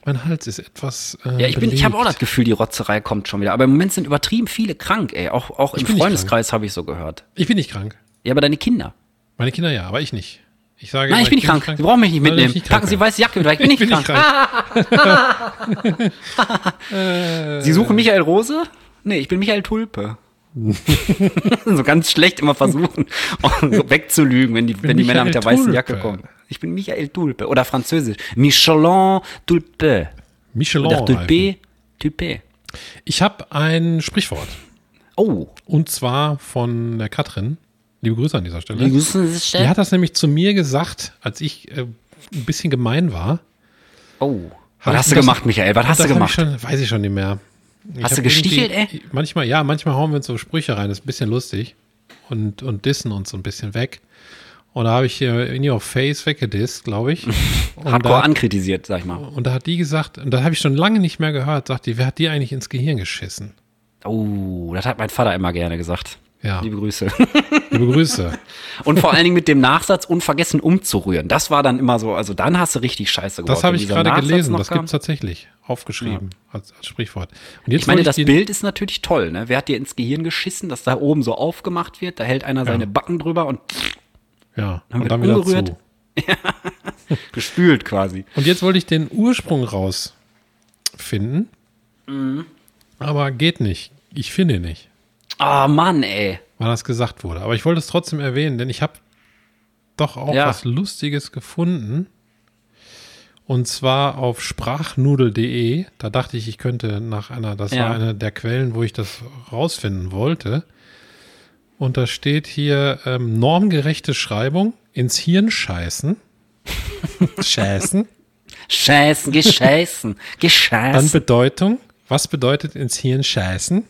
Mein Hals ist etwas. Äh, ja, ich, bin, ich habe auch das Gefühl, die Rotzerei kommt schon wieder. Aber im Moment sind übertrieben viele krank, ey. Auch, auch im Freundeskreis habe ich so gehört. Ich bin nicht krank. Ja, aber deine Kinder. Meine Kinder ja, aber ich nicht. Ich sage, Nein, ich bin nicht krank. krank. Sie brauchen mich nicht mitnehmen. Nicht Packen Sie weiße Jacke mit, ich bin *laughs* nicht, ich bin krank. Nicht krank. *laughs* Sie suchen Michael Rose? Nee, ich bin Michael Tulpe. *laughs* so ganz schlecht immer versuchen, so wegzulügen, wenn die, wenn die Männer mit der weißen Jacke kommen. Ich bin Michael Tulpe. Oder französisch. Michelin Tulpe. Michelin. Oder Tulpe. Tulpe. Ich habe ein Sprichwort. Oh. Und zwar von der Katrin. Liebe Grüße an dieser Stelle. Liebe Grüße an dieser Stelle. Die hat das nämlich zu mir gesagt, als ich äh, ein bisschen gemein war. Oh. Was hast du gemacht, Michael? Was hast du gemacht? Ich schon, weiß ich schon nicht mehr. Ich hast du gestichelt, ey? Manchmal, ja, manchmal hauen wir uns so Sprüche rein. Das ist ein bisschen lustig. Und, und dissen uns so ein bisschen weg. Und da habe ich hier in your face weggedisst, glaube ich. *laughs* Hardcore ankritisiert, sag ich mal. Und da hat die gesagt, und da habe ich schon lange nicht mehr gehört, sagt die, wer hat die eigentlich ins Gehirn geschissen? Oh, das hat mein Vater immer gerne gesagt. Ja. Liebe Grüße. Liebe Grüße. *laughs* und vor allen Dingen mit dem Nachsatz unvergessen umzurühren. Das war dann immer so, also dann hast du richtig scheiße geworden. Das habe ich gerade gelesen, das gibt es tatsächlich aufgeschrieben ja. als, als, Sprichwort. Und jetzt ich meine, das ich Bild ist natürlich toll. Ne? Wer hat dir ins Gehirn geschissen, dass da oben so aufgemacht wird? Da hält einer ja. seine Backen drüber und ja, dann und dann wieder umgerührt. zu. *laughs* Gespült quasi. Und jetzt wollte ich den Ursprung rausfinden. Mhm. Aber geht nicht. Ich finde nicht. Ah, oh, Mann, ey. Wann das gesagt wurde. Aber ich wollte es trotzdem erwähnen, denn ich habe doch auch ja. was Lustiges gefunden. Und zwar auf sprachnudel.de. Da dachte ich, ich könnte nach einer, das Ja. war eine der Quellen, wo ich das rausfinden wollte. Und da steht hier ähm, normgerechte Schreibung ins Hirn scheißen. *laughs* scheißen. Scheißen, gescheißen, Dann gescheißen. Bedeutung. Was bedeutet ins Hirn scheißen?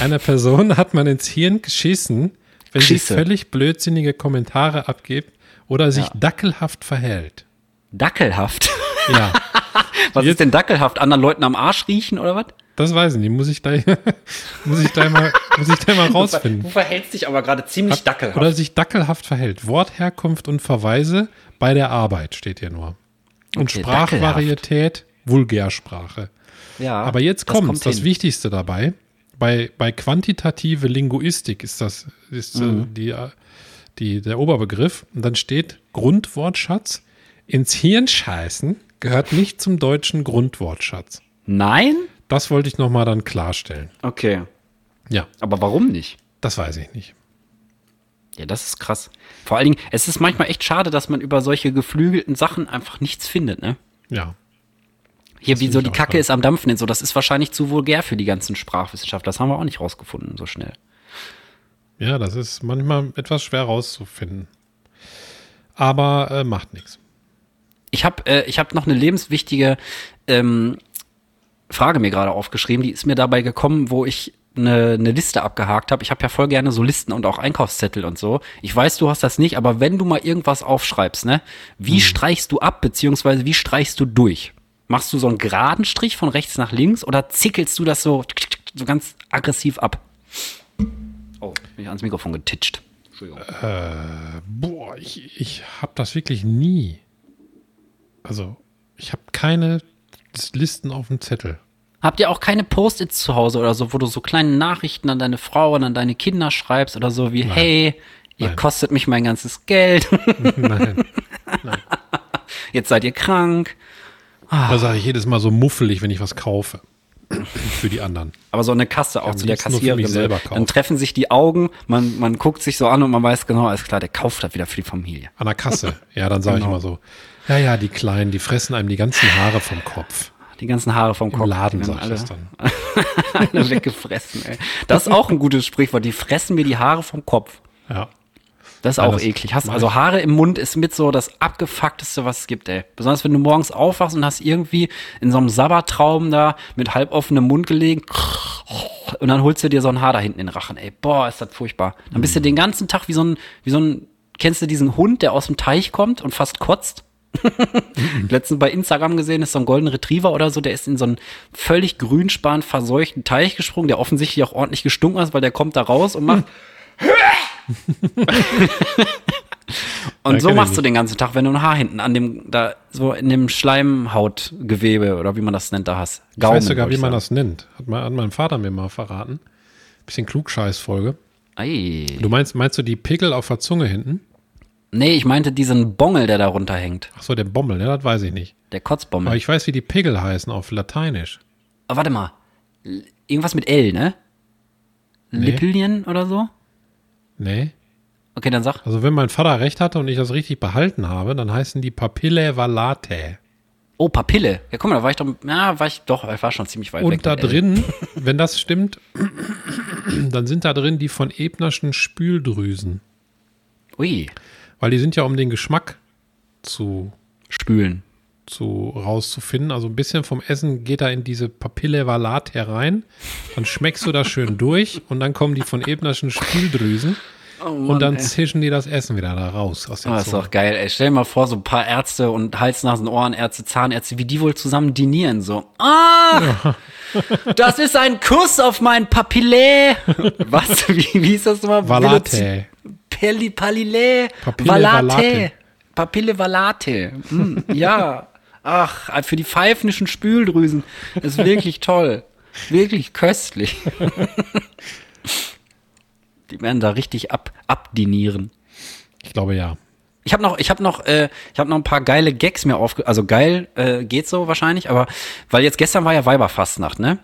Einer Person hat man ins Hirn geschissen, wenn sie Geschisse. völlig blödsinnige Kommentare abgibt oder sich Ja. dackelhaft verhält. Dackelhaft. Ja, *laughs* Was Jetzt- ist denn dackelhaft? Anderen Leuten am Arsch riechen oder was? das weiß ich nicht. Muss ich da, *laughs* muss ich da mal, muss ich da mal rausfinden. Du verhältst dich aber gerade ziemlich dackelhaft. Oder sich dackelhaft verhält. Wortherkunft und Verweise bei der Arbeit steht hier nur. Und Okay, Sprachvarietät, Vulgärsprache. ja, Aber jetzt das kommt das. Wichtigste dabei. Bei, bei quantitative Linguistik ist das ist, äh, Mhm. die, äh, die, der Oberbegriff. Und dann steht Grundwortschatz. Ins Hirn scheißen gehört nicht zum deutschen Grundwortschatz. Nein? Das wollte ich nochmal dann klarstellen. Okay. Ja, Aber warum nicht? das weiß ich nicht. Ja, das ist krass. Vor allen Dingen, es ist manchmal echt schade, dass man über solche geflügelten Sachen einfach nichts findet, ne? Ja. Hier, wie so die Kacke ist am Dampfen und so, das ist wahrscheinlich zu vulgär für die ganzen Sprachwissenschaftler. Das haben wir auch nicht rausgefunden so schnell. Ja, das ist manchmal etwas schwer rauszufinden. Aber äh, macht nichts. Ich habe äh, ich hab noch eine lebenswichtige ähm, Frage mir gerade aufgeschrieben, die ist mir dabei gekommen, wo ich eine, eine Liste abgehakt habe. Ich habe ja voll gerne so Listen und auch Einkaufszettel und so. Ich weiß, du hast das nicht, aber wenn du mal irgendwas aufschreibst, ne, wie streichst du ab, beziehungsweise wie streichst du durch? Machst du so einen geraden Strich von rechts nach links oder zickelst du das so, so ganz aggressiv ab? Oh, bin ich ans Mikrofon getitscht. Entschuldigung. Boah, ich, ich habe das wirklich nie. Also, ich habe keine Listen auf dem Zettel. Habt ihr auch keine Post-its zu Hause oder so, wo du so kleine Nachrichten an deine Frau und an deine Kinder schreibst oder so wie, hey, ihr Nein. kostet mich mein ganzes Geld, *laughs* Nein. *laughs* jetzt seid ihr krank. Da sage ich jedes Mal so muffelig, wenn ich was kaufe. Für die anderen. Aber so eine Kasse auch am zu der Kassiererin. selber Dann kaufen. treffen sich die Augen, man, man guckt sich so an und man weiß genau, alles klar, der kauft das wieder für die Familie. An der Kasse. Ja, dann sage Genau. ich immer so. Ja, ja, die Kleinen, die fressen einem die ganzen Haare vom Kopf. Die ganzen Haare vom Kopf. Im Laden werden ich alle, das dann. *laughs* alle weggefressen, ey. Das ist auch ein gutes Sprichwort. Die fressen mir die Haare vom Kopf. Ja. Das ist auch das eklig. Hast, also. Haare im Mund ist mit so das abgefuckteste, was es gibt, ey. Besonders wenn du morgens aufwachst und hast irgendwie in so einem Sabbertraum da mit halb offenem Mund gelegen und dann holst du dir so ein Haar da hinten in den Rachen, ey. Boah, ist das furchtbar. Dann bist du Mhm. den ganzen Tag wie so ein, wie so ein, kennst du diesen Hund, der aus dem Teich kommt und fast kotzt? Mhm. *laughs* Letztens bei Instagram gesehen, ist so ein Golden Retriever oder so, der ist in so einen völlig grünspan verseuchten Teich gesprungen, der offensichtlich auch ordentlich gestunken ist, weil der kommt da raus und macht *laughs* *laughs* Und Ja, so machst du den ganzen Tag, wenn du ein Haar hinten an dem, da, so in dem Schleimhautgewebe oder wie man das nennt, da hast. Ich weiß sogar, wie man das nennt. Hat, mein, hat mein Vater mir mal verraten. Bisschen Klugscheißfolge. Ei. Du meinst, meinst du die Pickel auf der Zunge hinten? Nee, ich meinte diesen Bongel, der da runterhängt. Ach so, der Bommel, ja, das weiß ich nicht. Der Aber Kotzbommel. ich weiß, wie die Pickel heißen auf Lateinisch. Aber warte mal. Irgendwas mit L, ne? Nee. Lippelien oder so? Nee. Okay, dann sag. Also wenn mein Vater recht hatte und ich das richtig behalten habe, dann heißen die Papille valate. Oh, Papille. Ja, guck mal, da war ich doch, ja, war ich doch, ich war schon ziemlich weit weg. Und da drin, *laughs* wenn das stimmt, dann sind da drin die von Ebnerschen Spüldrüsen. Ui, Weil die sind ja um den Geschmack zu, spülen. Zu rauszufinden. Also ein bisschen vom Essen geht da in diese Papille valate herein. Dann schmeckst du das schön durch und dann kommen die von Ebnerschen Spüldrüsen. und dann zischen die das Essen wieder da raus aus Oh, ist Zunge. doch geil, ey. Stell dir mal vor, so ein paar Ärzte und Hals, Nasen, Ohrenärzte, Zahnärzte, wie die wohl zusammen dinieren, so. Ah! *laughs* Das ist ein Kuss auf mein Papillä! *laughs* Was? Wie, wie ist das nochmal? Valate. Pelli, Palilä. Papille Valate. valate. Papille Valate. Mm, ja. Ach, für die pfeifnischen Spüldrüsen. ist wirklich toll. Wirklich köstlich. *laughs* Die werden da richtig ab, abdinieren. Ich glaube ja. Ich habe noch, ich habe noch, äh, ich habe noch ein paar geile Gags mir aufge, also geil äh, geht so wahrscheinlich, aber weil jetzt gestern war ja Weiberfastnacht, ne?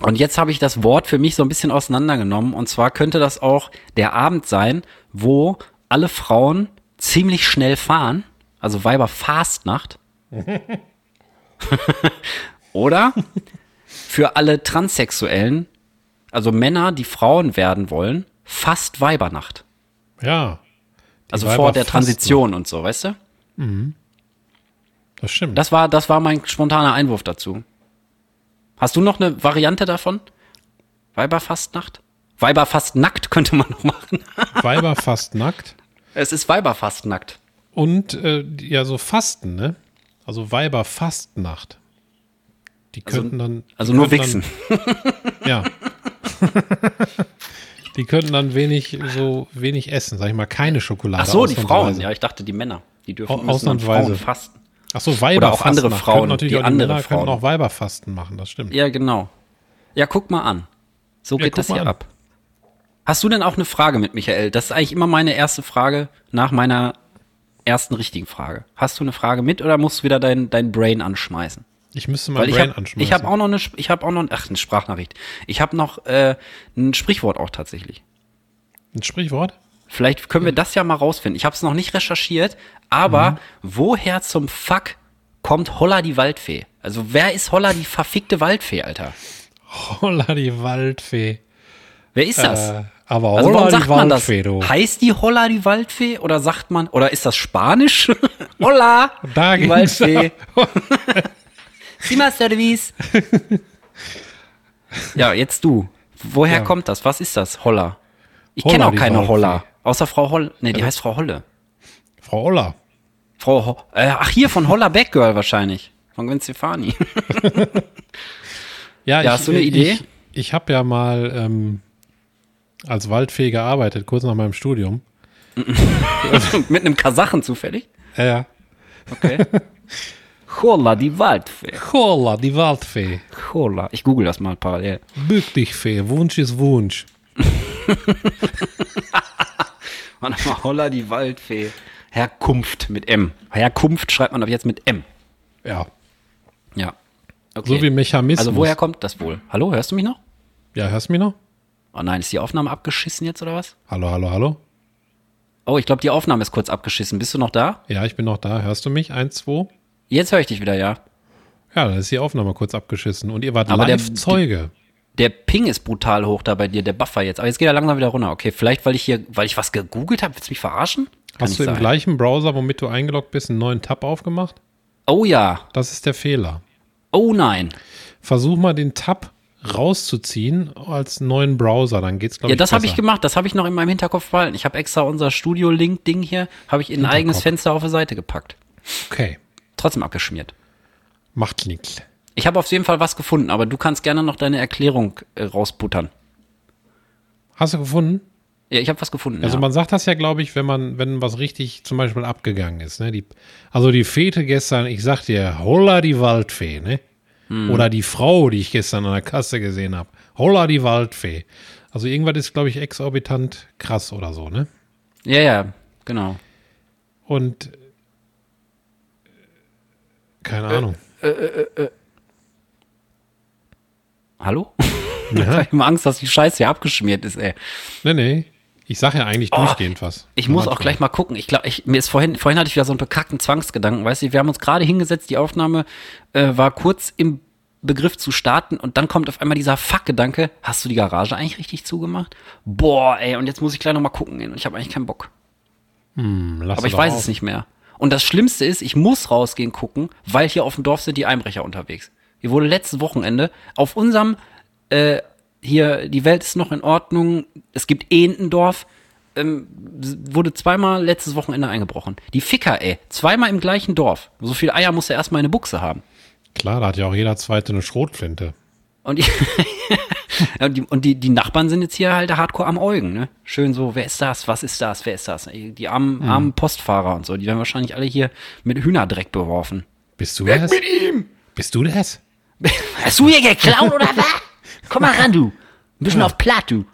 Und jetzt habe ich das Wort für mich so ein bisschen auseinandergenommen und zwar könnte das auch der Abend sein, wo alle Frauen ziemlich schnell fahren, also Weiberfastnacht. *laughs* Oder für alle Transsexuellen, also Männer, die Frauen werden wollen, fast Weibernacht. Ja. Also Weiber vor der. Transition und so, weißt du? Das stimmt. Das war, das war mein spontaner Einwurf dazu. Hast du noch eine Variante davon? Weiberfastnacht? Weiberfastnackt könnte man noch machen. Weiber fast nackt. *laughs* Es ist Weiberfastnackt. Und äh, ja, so Fasten, ne? Also Weiber Fastnacht. Die könnten dann. die Also nur wichsen. Dann, *laughs* ja. *laughs* die könnten dann wenig, so wenig essen, sag ich mal, keine Schokolade. Ach so, die. Frauen. Ja, ich dachte die Männer. Die dürfen Au- dann ausnahmsweise. Frauen fasten. Ach so, Weiber Oder auch andere Fastnacht. Frauen, natürlich die auch die andere Männer könnten Frauen. auch Weiberfasten machen, das stimmt. Ja, genau. Ja, guck mal an. So Ja, geht das hier an. ab. Hast du denn auch eine Frage mit Michael? Das ist eigentlich immer meine erste Frage nach meiner ersten richtigen Frage. Hast du eine Frage mit oder musst du wieder dein, dein Brain anschmeißen? Ich müsste mein Weil ich Brain habe anschmeißen. ich hab auch noch eine, ich habe auch noch, ach, eine Sprachnachricht. Ich habe noch äh, ein Sprichwort auch tatsächlich. Ein Sprichwort? Vielleicht können wir das ja mal rausfinden. Ich habe es noch nicht recherchiert, aber Mhm. woher zum Fuck kommt Holla die Waldfee? Also wer ist Holla die verfickte Waldfee, Alter? Holla die Waldfee. Wer ist das? Äh, aber Also Holla warum die sagt das? Waldfee, du. Heißt die Holla die Waldfee oder sagt man, oder ist das Spanisch? *laughs* Holla *laughs* Da die Waldfee. Simas Service. *laughs* ja, jetzt du. Woher Ja. kommt das? Was ist das? Holla. Ich Holla, kenne auch die keine Waldfee. Holla. Außer Frau Holle. Nee, die heißt Frau Holle. Frau Olla. Frau Ho äh, Ach, hier von Holla Backgirl wahrscheinlich. Von Gwen Stefani. Ja, Ja, hast du eine Idee? Ich, ich habe ja mal ähm, als Waldfee gearbeitet, kurz nach meinem Studium. *laughs* Mit einem Kasachen zufällig. Ja, ja. Okay. Holla die Waldfee. Holla, die Waldfee. Holla. Ich google das mal parallel. Bück dich, Fee. Wunsch ist Wunsch. *laughs* Warte mal, Holla die Waldfee. Herkunft mit M. Herkunft schreibt man aber jetzt mit M. Ja. Ja. Okay. So wie Mechanismus. also woher kommt das wohl? Hallo, hörst du mich noch? Ja, hörst du mich noch? Oh nein, ist die Aufnahme abgeschissen jetzt oder was? Hallo, hallo, hallo. Oh, ich glaube, die Aufnahme ist kurz abgeschissen. Bist du noch da? Ja, ich bin noch da. Hörst du mich? Eins, zwei. Jetzt höre ich dich wieder, ja. Ja, dann ist die Aufnahme kurz abgeschissen. Und ihr wart Aber der- live Zeuge. Der Ping ist brutal hoch da bei dir, der Buffer jetzt. Aber jetzt geht er langsam wieder runter. Okay, vielleicht, weil ich hier, weil ich was gegoogelt habe. Willst du mich verarschen? Kann Hast du im sein. gleichen Browser, womit du eingeloggt bist, einen neuen Tab aufgemacht? Oh ja. Das ist der Fehler. Oh nein. Versuch mal den Tab rauszuziehen als neuen Browser, dann geht's glaube Ja, ich das habe ich gemacht. Das habe ich noch in meinem Hinterkopf behalten. Ich habe extra unser Studio-Link-Ding hier, habe ich in ein eigenes Fenster auf der Seite gepackt. Okay, Trotzdem abgeschmiert. macht nichts. Ich habe auf jeden Fall was gefunden, aber du kannst gerne noch deine Erklärung äh, rausbuttern. Hast du gefunden? Ja, ich habe was gefunden. Also ja. man sagt das ja, glaube ich, wenn man, wenn was richtig zum Beispiel abgegangen ist. Ne? Die, also die Fete gestern, ich sag dir, holla die Waldfee, ne? Hm. Oder die Frau, die ich gestern an der Kasse gesehen habe. Holla die Waldfee. Also irgendwas ist, glaube ich, exorbitant krass oder so, ne? ja, ja, genau. Und äh, keine Ahnung. Hallo? *laughs* ich habe immer Angst, dass die Scheiße hier abgeschmiert ist, ey. Nee, nee. Ich sage ja eigentlich durchgehend was. Oh, Ich muss auch gleich mal gucken. Ich glaube, ich, mir ist vorhin, vorhin hatte ich wieder so einen bekackten Zwangsgedanken. Weißt du, wir haben uns gerade hingesetzt, die Aufnahme äh, war kurz im Begriff zu starten und dann kommt auf einmal dieser Fuck-Gedanke. Hast du die Garage eigentlich richtig zugemacht? Boah, ey, und jetzt muss ich gleich noch mal gucken gehen und ich habe eigentlich keinen Bock. Hm, lass Aber ich weiß es nicht mehr. Und das Schlimmste ist, ich muss rausgehen gucken, weil hier auf dem Dorf sind die Einbrecher unterwegs. Hier wurde letztes Wochenende auf unserem, äh, hier, die Welt ist noch in Ordnung, es gibt Ehendendorf, ähm, wurde zweimal letztes Wochenende eingebrochen. Die Ficker, ey, zweimal im gleichen Dorf. So viel Eier muss er erstmal in eine Buchse haben. Klar, da hat ja auch jeder Zweite eine Schrotflinte. Und die, *laughs* und die, und die, die Nachbarn sind jetzt hier halt hardcore am Eugen, ne? Schön so, wer ist das? Was ist das? Wer ist das? Die armen, armen Postfahrer und so, die werden wahrscheinlich alle hier mit Hühnerdreck beworfen. Bist du das? Mit ihm! Bist du das? *laughs* Hast du hier geklaut oder was? Komm mal ran, du. Ein bisschen auf Platt, du.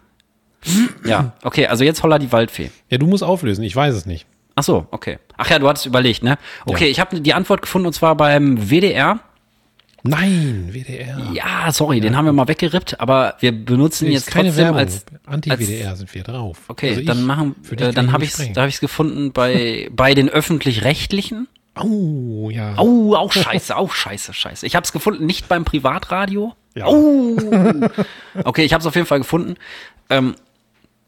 Ja, okay, also jetzt holla die Waldfee. Ja, du musst auflösen. Ich weiß es nicht. Ach so, okay. Ach ja, du hattest überlegt, ne? Okay, Ja. ich habe die Antwort gefunden und zwar beim WDR. Nein, WDR. Ja, sorry, den haben wir mal weggerippt, aber wir benutzen Nee, jetzt keine trotzdem Werbung. als Anti-WDR sind wir drauf. Okay, Also ich- dann machen, äh, dann habe ich sprechen. da habe ich es gefunden bei *laughs* bei den öffentlich-rechtlichen. Au, ja. Au, auch scheiße, auch scheiße, scheiße. Ich habe es gefunden, nicht beim Privatradio. Ja. Au. *laughs* Okay, ich habe es auf jeden Fall gefunden. Ähm,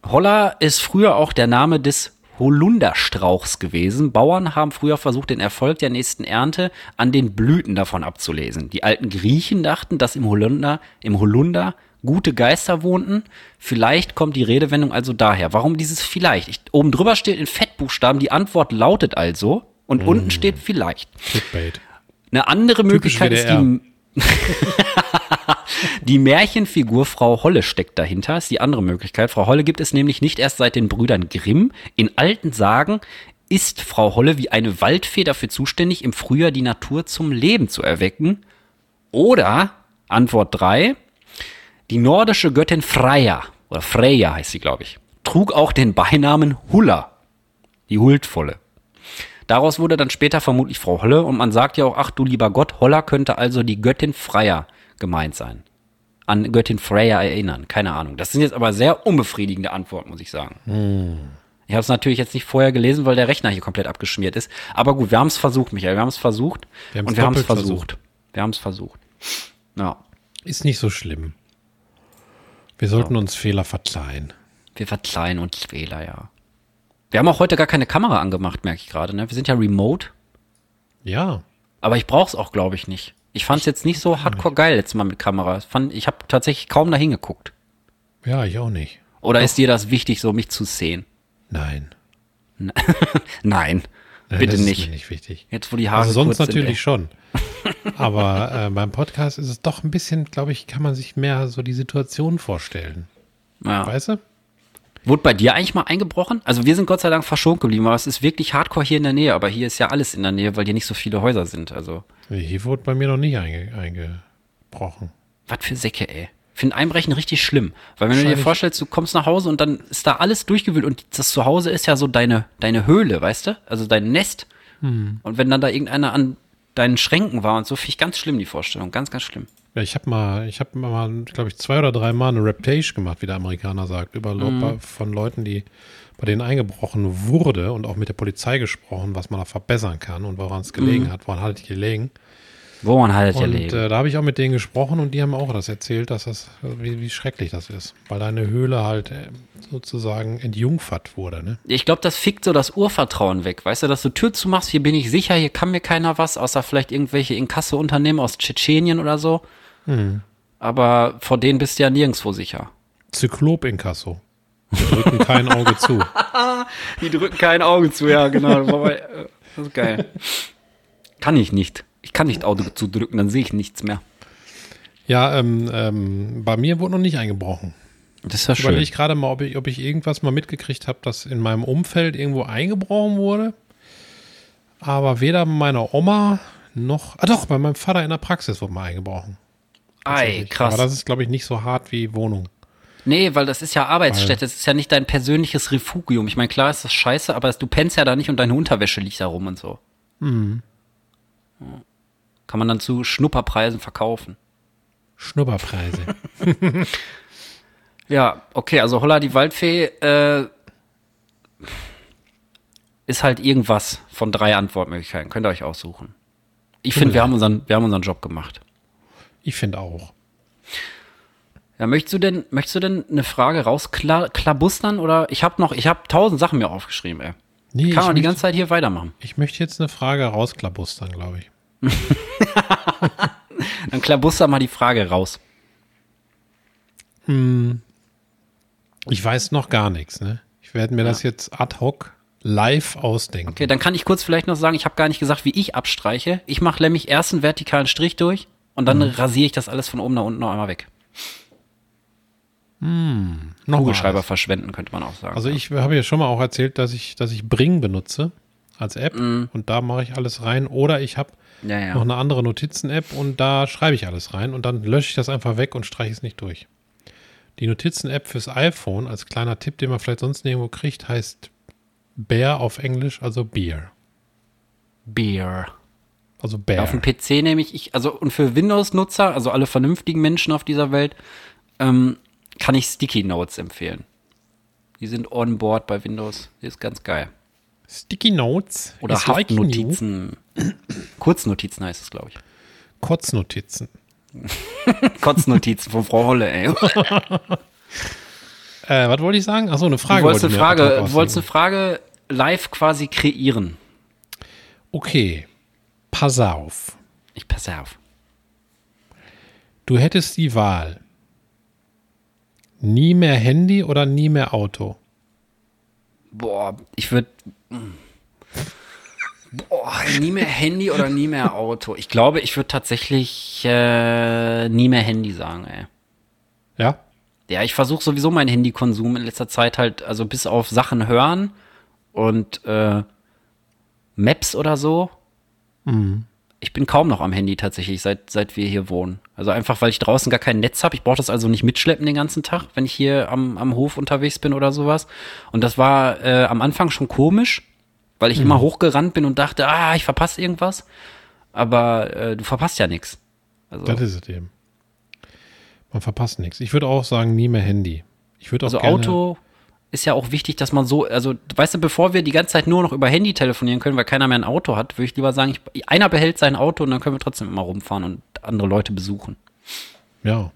Holler ist früher auch der Name des Holunderstrauchs gewesen. Bauern haben früher versucht, den Erfolg der nächsten Ernte an den Blüten davon abzulesen. Die alten Griechen dachten, dass im Holunder, im Holunder gute Geister wohnten. Vielleicht kommt die Redewendung also daher. Warum dieses vielleicht? Ich, oben drüber steht in Fettbuchstaben, die Antwort lautet also und unten steht vielleicht. Clickbait. Eine andere Möglichkeit ist WDR. die, *laughs* *laughs* die Märchenfigur Frau Holle steckt dahinter, ist die andere Möglichkeit. Frau Holle gibt es nämlich nicht erst seit den Brüdern Grimm. In alten Sagen ist Frau Holle wie eine Waldfee dafür zuständig, im Frühjahr die Natur zum Leben zu erwecken. Oder, Antwort 3, die nordische Göttin Freya, oder Freya heißt sie, glaube ich, trug auch den Beinamen Hulla, die Huldvolle. Daraus wurde dann später vermutlich Frau Holle und man sagt ja auch, ach du lieber Gott, Holla könnte also die Göttin Freya gemeint sein. An Göttin Freya erinnern, keine Ahnung. Das sind jetzt aber sehr unbefriedigende Antworten, muss ich sagen. Ich habe es natürlich jetzt nicht vorher gelesen, weil der Rechner hier komplett abgeschmiert ist. Aber gut, wir haben es versucht, Michael, wir haben es versucht Wir und wir haben es doppelt versucht. Wir haben es versucht. Ja, Ist nicht so schlimm. Wir sollten uns Fehler verzeihen. wir verzeihen uns Fehler, ja. Wir haben auch heute gar keine Kamera angemacht, merke ich gerade. Ne? Wir sind ja remote. Ja. Aber ich brauch's auch, glaube ich, nicht. Ich fand's jetzt nicht so hardcore geil letztes Mal mit Kamera. Ich Fand, ich habe tatsächlich kaum dahin geguckt. Ja, ich auch nicht. Oder ist dir das wichtig, so mich zu sehen? Nein. *laughs* Nein, Nein, bitte das Ist nicht. mir nicht wichtig. Jetzt, wo die Haare Also sonst kurz sind, natürlich schon. *laughs* Aber äh, beim Podcast ist es doch ein bisschen, glaube ich, kann man sich mehr so die Situation vorstellen. Ja. Weißt du? Wurde bei dir eigentlich mal eingebrochen? Also wir sind Gott sei Dank verschont geblieben, aber es ist wirklich hardcore hier in der Nähe. Aber hier ist ja alles in der Nähe, weil hier nicht so viele Häuser sind. Also, Hier wurde bei mir noch nicht einge eingebrochen. was für Säcke, ey. Ich finde Einbrechen richtig schlimm. Weil wenn du dir vorstellst, du kommst nach Hause und dann ist da alles durchgewühlt und das Zuhause ist ja so deine, deine Höhle, weißt du? Also dein Nest. Hm. Und wenn dann da irgendeiner an deinen Schränken war und so, finde ich ganz schlimm, die Vorstellung. Ganz, ganz schlimm. Ja, ich habe mal, ich habe mal, glaube ich, zwei oder drei Mal eine Reptage gemacht, wie der Amerikaner sagt, über Mhm. von Leuten, die bei denen eingebrochen wurde und auch mit der Polizei gesprochen, was man da verbessern kann und woran es gelegen hat, woran hat es gelegen. Wo man halt ja Und äh, da habe ich auch mit denen gesprochen und die haben auch das erzählt, dass das, wie, wie schrecklich das ist, weil deine Höhle halt äh, sozusagen entjungfert wurde, ne? Ich glaube, das fickt so das Urvertrauen weg. Weißt du, dass du Tür zumachst, hier bin ich sicher, hier kann mir keiner was, außer vielleicht irgendwelche Inkasso-Unternehmen aus Tschetschenien oder so. Aber vor denen bist du ja nirgendwo sicher. Zyklop-Inkasso. Wir drücken kein Auge zu. *laughs* Die drücken kein Auge zu, ja, genau. Das, äh, das ist geil. Kann ich nicht. Ich kann nicht Auge zudrücken, dann sehe ich nichts mehr. Ja, ähm, ähm, bei mir wurde noch nicht eingebrochen. Das ist ja Ich überlege gerade mal, ob ich, ob ich irgendwas mal mitgekriegt habe, dass in meinem Umfeld irgendwo eingebrochen wurde. Aber weder bei meiner Oma noch. Ah doch, bei meinem Vater in der Praxis wurde mal eingebrochen. Ei, krass. Aber das ist, glaube ich, nicht so hart wie Wohnung. Nee, weil das ist ja Arbeitsstätte, das ist ja nicht dein persönliches Refugium. Ich meine, klar ist das scheiße, aber du pennst ja da nicht und deine Unterwäsche liegt da rum und so. Ja. Kann man dann zu Schnupperpreisen verkaufen. Schnupperpreise. *laughs* Ja, okay, also Holla die Waldfee äh, ist halt irgendwas von drei Antwortmöglichkeiten. Könnt ihr euch aussuchen. Ich finde, wir haben unseren, wir haben unseren Job gemacht. Ich finde auch. Ja, möchtest du denn, möchtest du denn eine Frage rausklabustern oder ich habe noch, ich habe tausend Sachen mir aufgeschrieben, ey. Nee, Kann man die ganze Zeit hier weitermachen. ich möchte jetzt eine Frage rausklabustern, glaube ich. *laughs* Dann klabuster mal die Frage raus. Ich weiß noch gar nichts, ne? Ich werde mir das jetzt ad hoc live ausdenken. Okay, dann kann ich kurz vielleicht noch sagen, ich habe gar nicht gesagt, wie ich abstreiche. Ich mache nämlich erst einen vertikalen Strich durch und dann rasiere ich das alles von oben nach unten noch einmal weg. Nochmal Kugelschreiber alles. verschwenden, könnte man auch sagen. Also ich habe ja schon mal auch erzählt, dass ich, dass ich Bring benutze als App und da mache ich alles rein. Oder ich habe ja, ja. noch eine andere Notizen-App und da schreibe ich alles rein und dann lösche ich das einfach weg und streiche es nicht durch. Die Notizen-App fürs iPhone, als kleiner Tipp, den man vielleicht sonst nirgendwo kriegt, heißt Bear auf Englisch, also Beer. Beer. Also Bear. Auf dem PC nämlich, ich, also und für Windows-Nutzer, also alle vernünftigen Menschen auf dieser Welt, ähm, kann ich Sticky Notes empfehlen. Die sind on board bei Windows. Die ist ganz geil. Sticky Notes. Oder is like. Haftnotizen. Kurznotizen heißt es, glaube ich. Kurznotizen. *laughs* Kotznotizen von Frau Holle, ey. *laughs* Äh, was wollte ich sagen? Achso, eine Frage. Du wolltest wollte eine Frage, wolltest eine. Frage live quasi kreieren. Okay, pass auf. Ich passe auf. Du hättest die Wahl. Nie mehr Handy oder nie mehr Auto? Boah, ich würde. Boah, nie mehr Handy oder nie mehr Auto. Ich glaube, ich würde tatsächlich äh, nie mehr Handy sagen, ey. Ja? Ja, ich versuche sowieso meinen Handykonsum in letzter Zeit halt, also bis auf Sachen hören und äh, Maps oder so. Ich bin kaum noch am Handy tatsächlich, seit, seit wir hier wohnen. Also einfach, weil ich draußen gar kein Netz habe. Ich brauche das also nicht mitschleppen den ganzen Tag, wenn ich hier am, am Hof unterwegs bin oder sowas. Und das war äh, am Anfang schon komisch, weil ich immer hochgerannt bin und dachte, ah, ich verpasse irgendwas. Aber äh, du verpasst ja nichts. Also, Das ist es eben. Man verpasst nichts. Ich würde auch sagen, nie mehr Handy. Ich würde auch Also gerne, Auto ist ja auch wichtig, dass man so, also weißt du, bevor wir die ganze Zeit nur noch über Handy telefonieren können, weil keiner mehr ein Auto hat, würde ich lieber sagen, ich, einer behält sein Auto und dann können wir trotzdem immer rumfahren und andere Leute besuchen. Ja.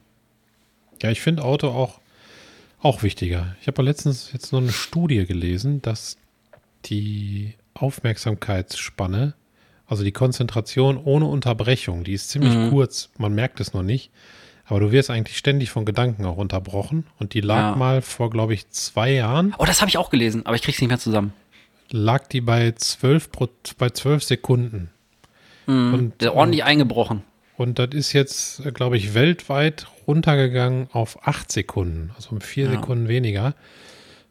Ja, ich finde Auto auch, auch wichtiger. Ich habe letztens jetzt noch eine Studie gelesen, dass die Aufmerksamkeitsspanne, also die Konzentration ohne Unterbrechung, die ist ziemlich Mhm. kurz. Man merkt es noch nicht. Aber du wirst eigentlich ständig von Gedanken auch unterbrochen. Und die lag Ja. mal vor, glaube ich, zwei Jahren, Oh, das habe ich auch gelesen, aber ich krieg's nicht mehr zusammen. lag die bei zwölf, bei zwölf Sekunden. Und, Der ordentlich eingebrochen. Und das ist jetzt, glaube ich, weltweit runtergegangen auf acht Sekunden, also um vier Ja. Sekunden weniger,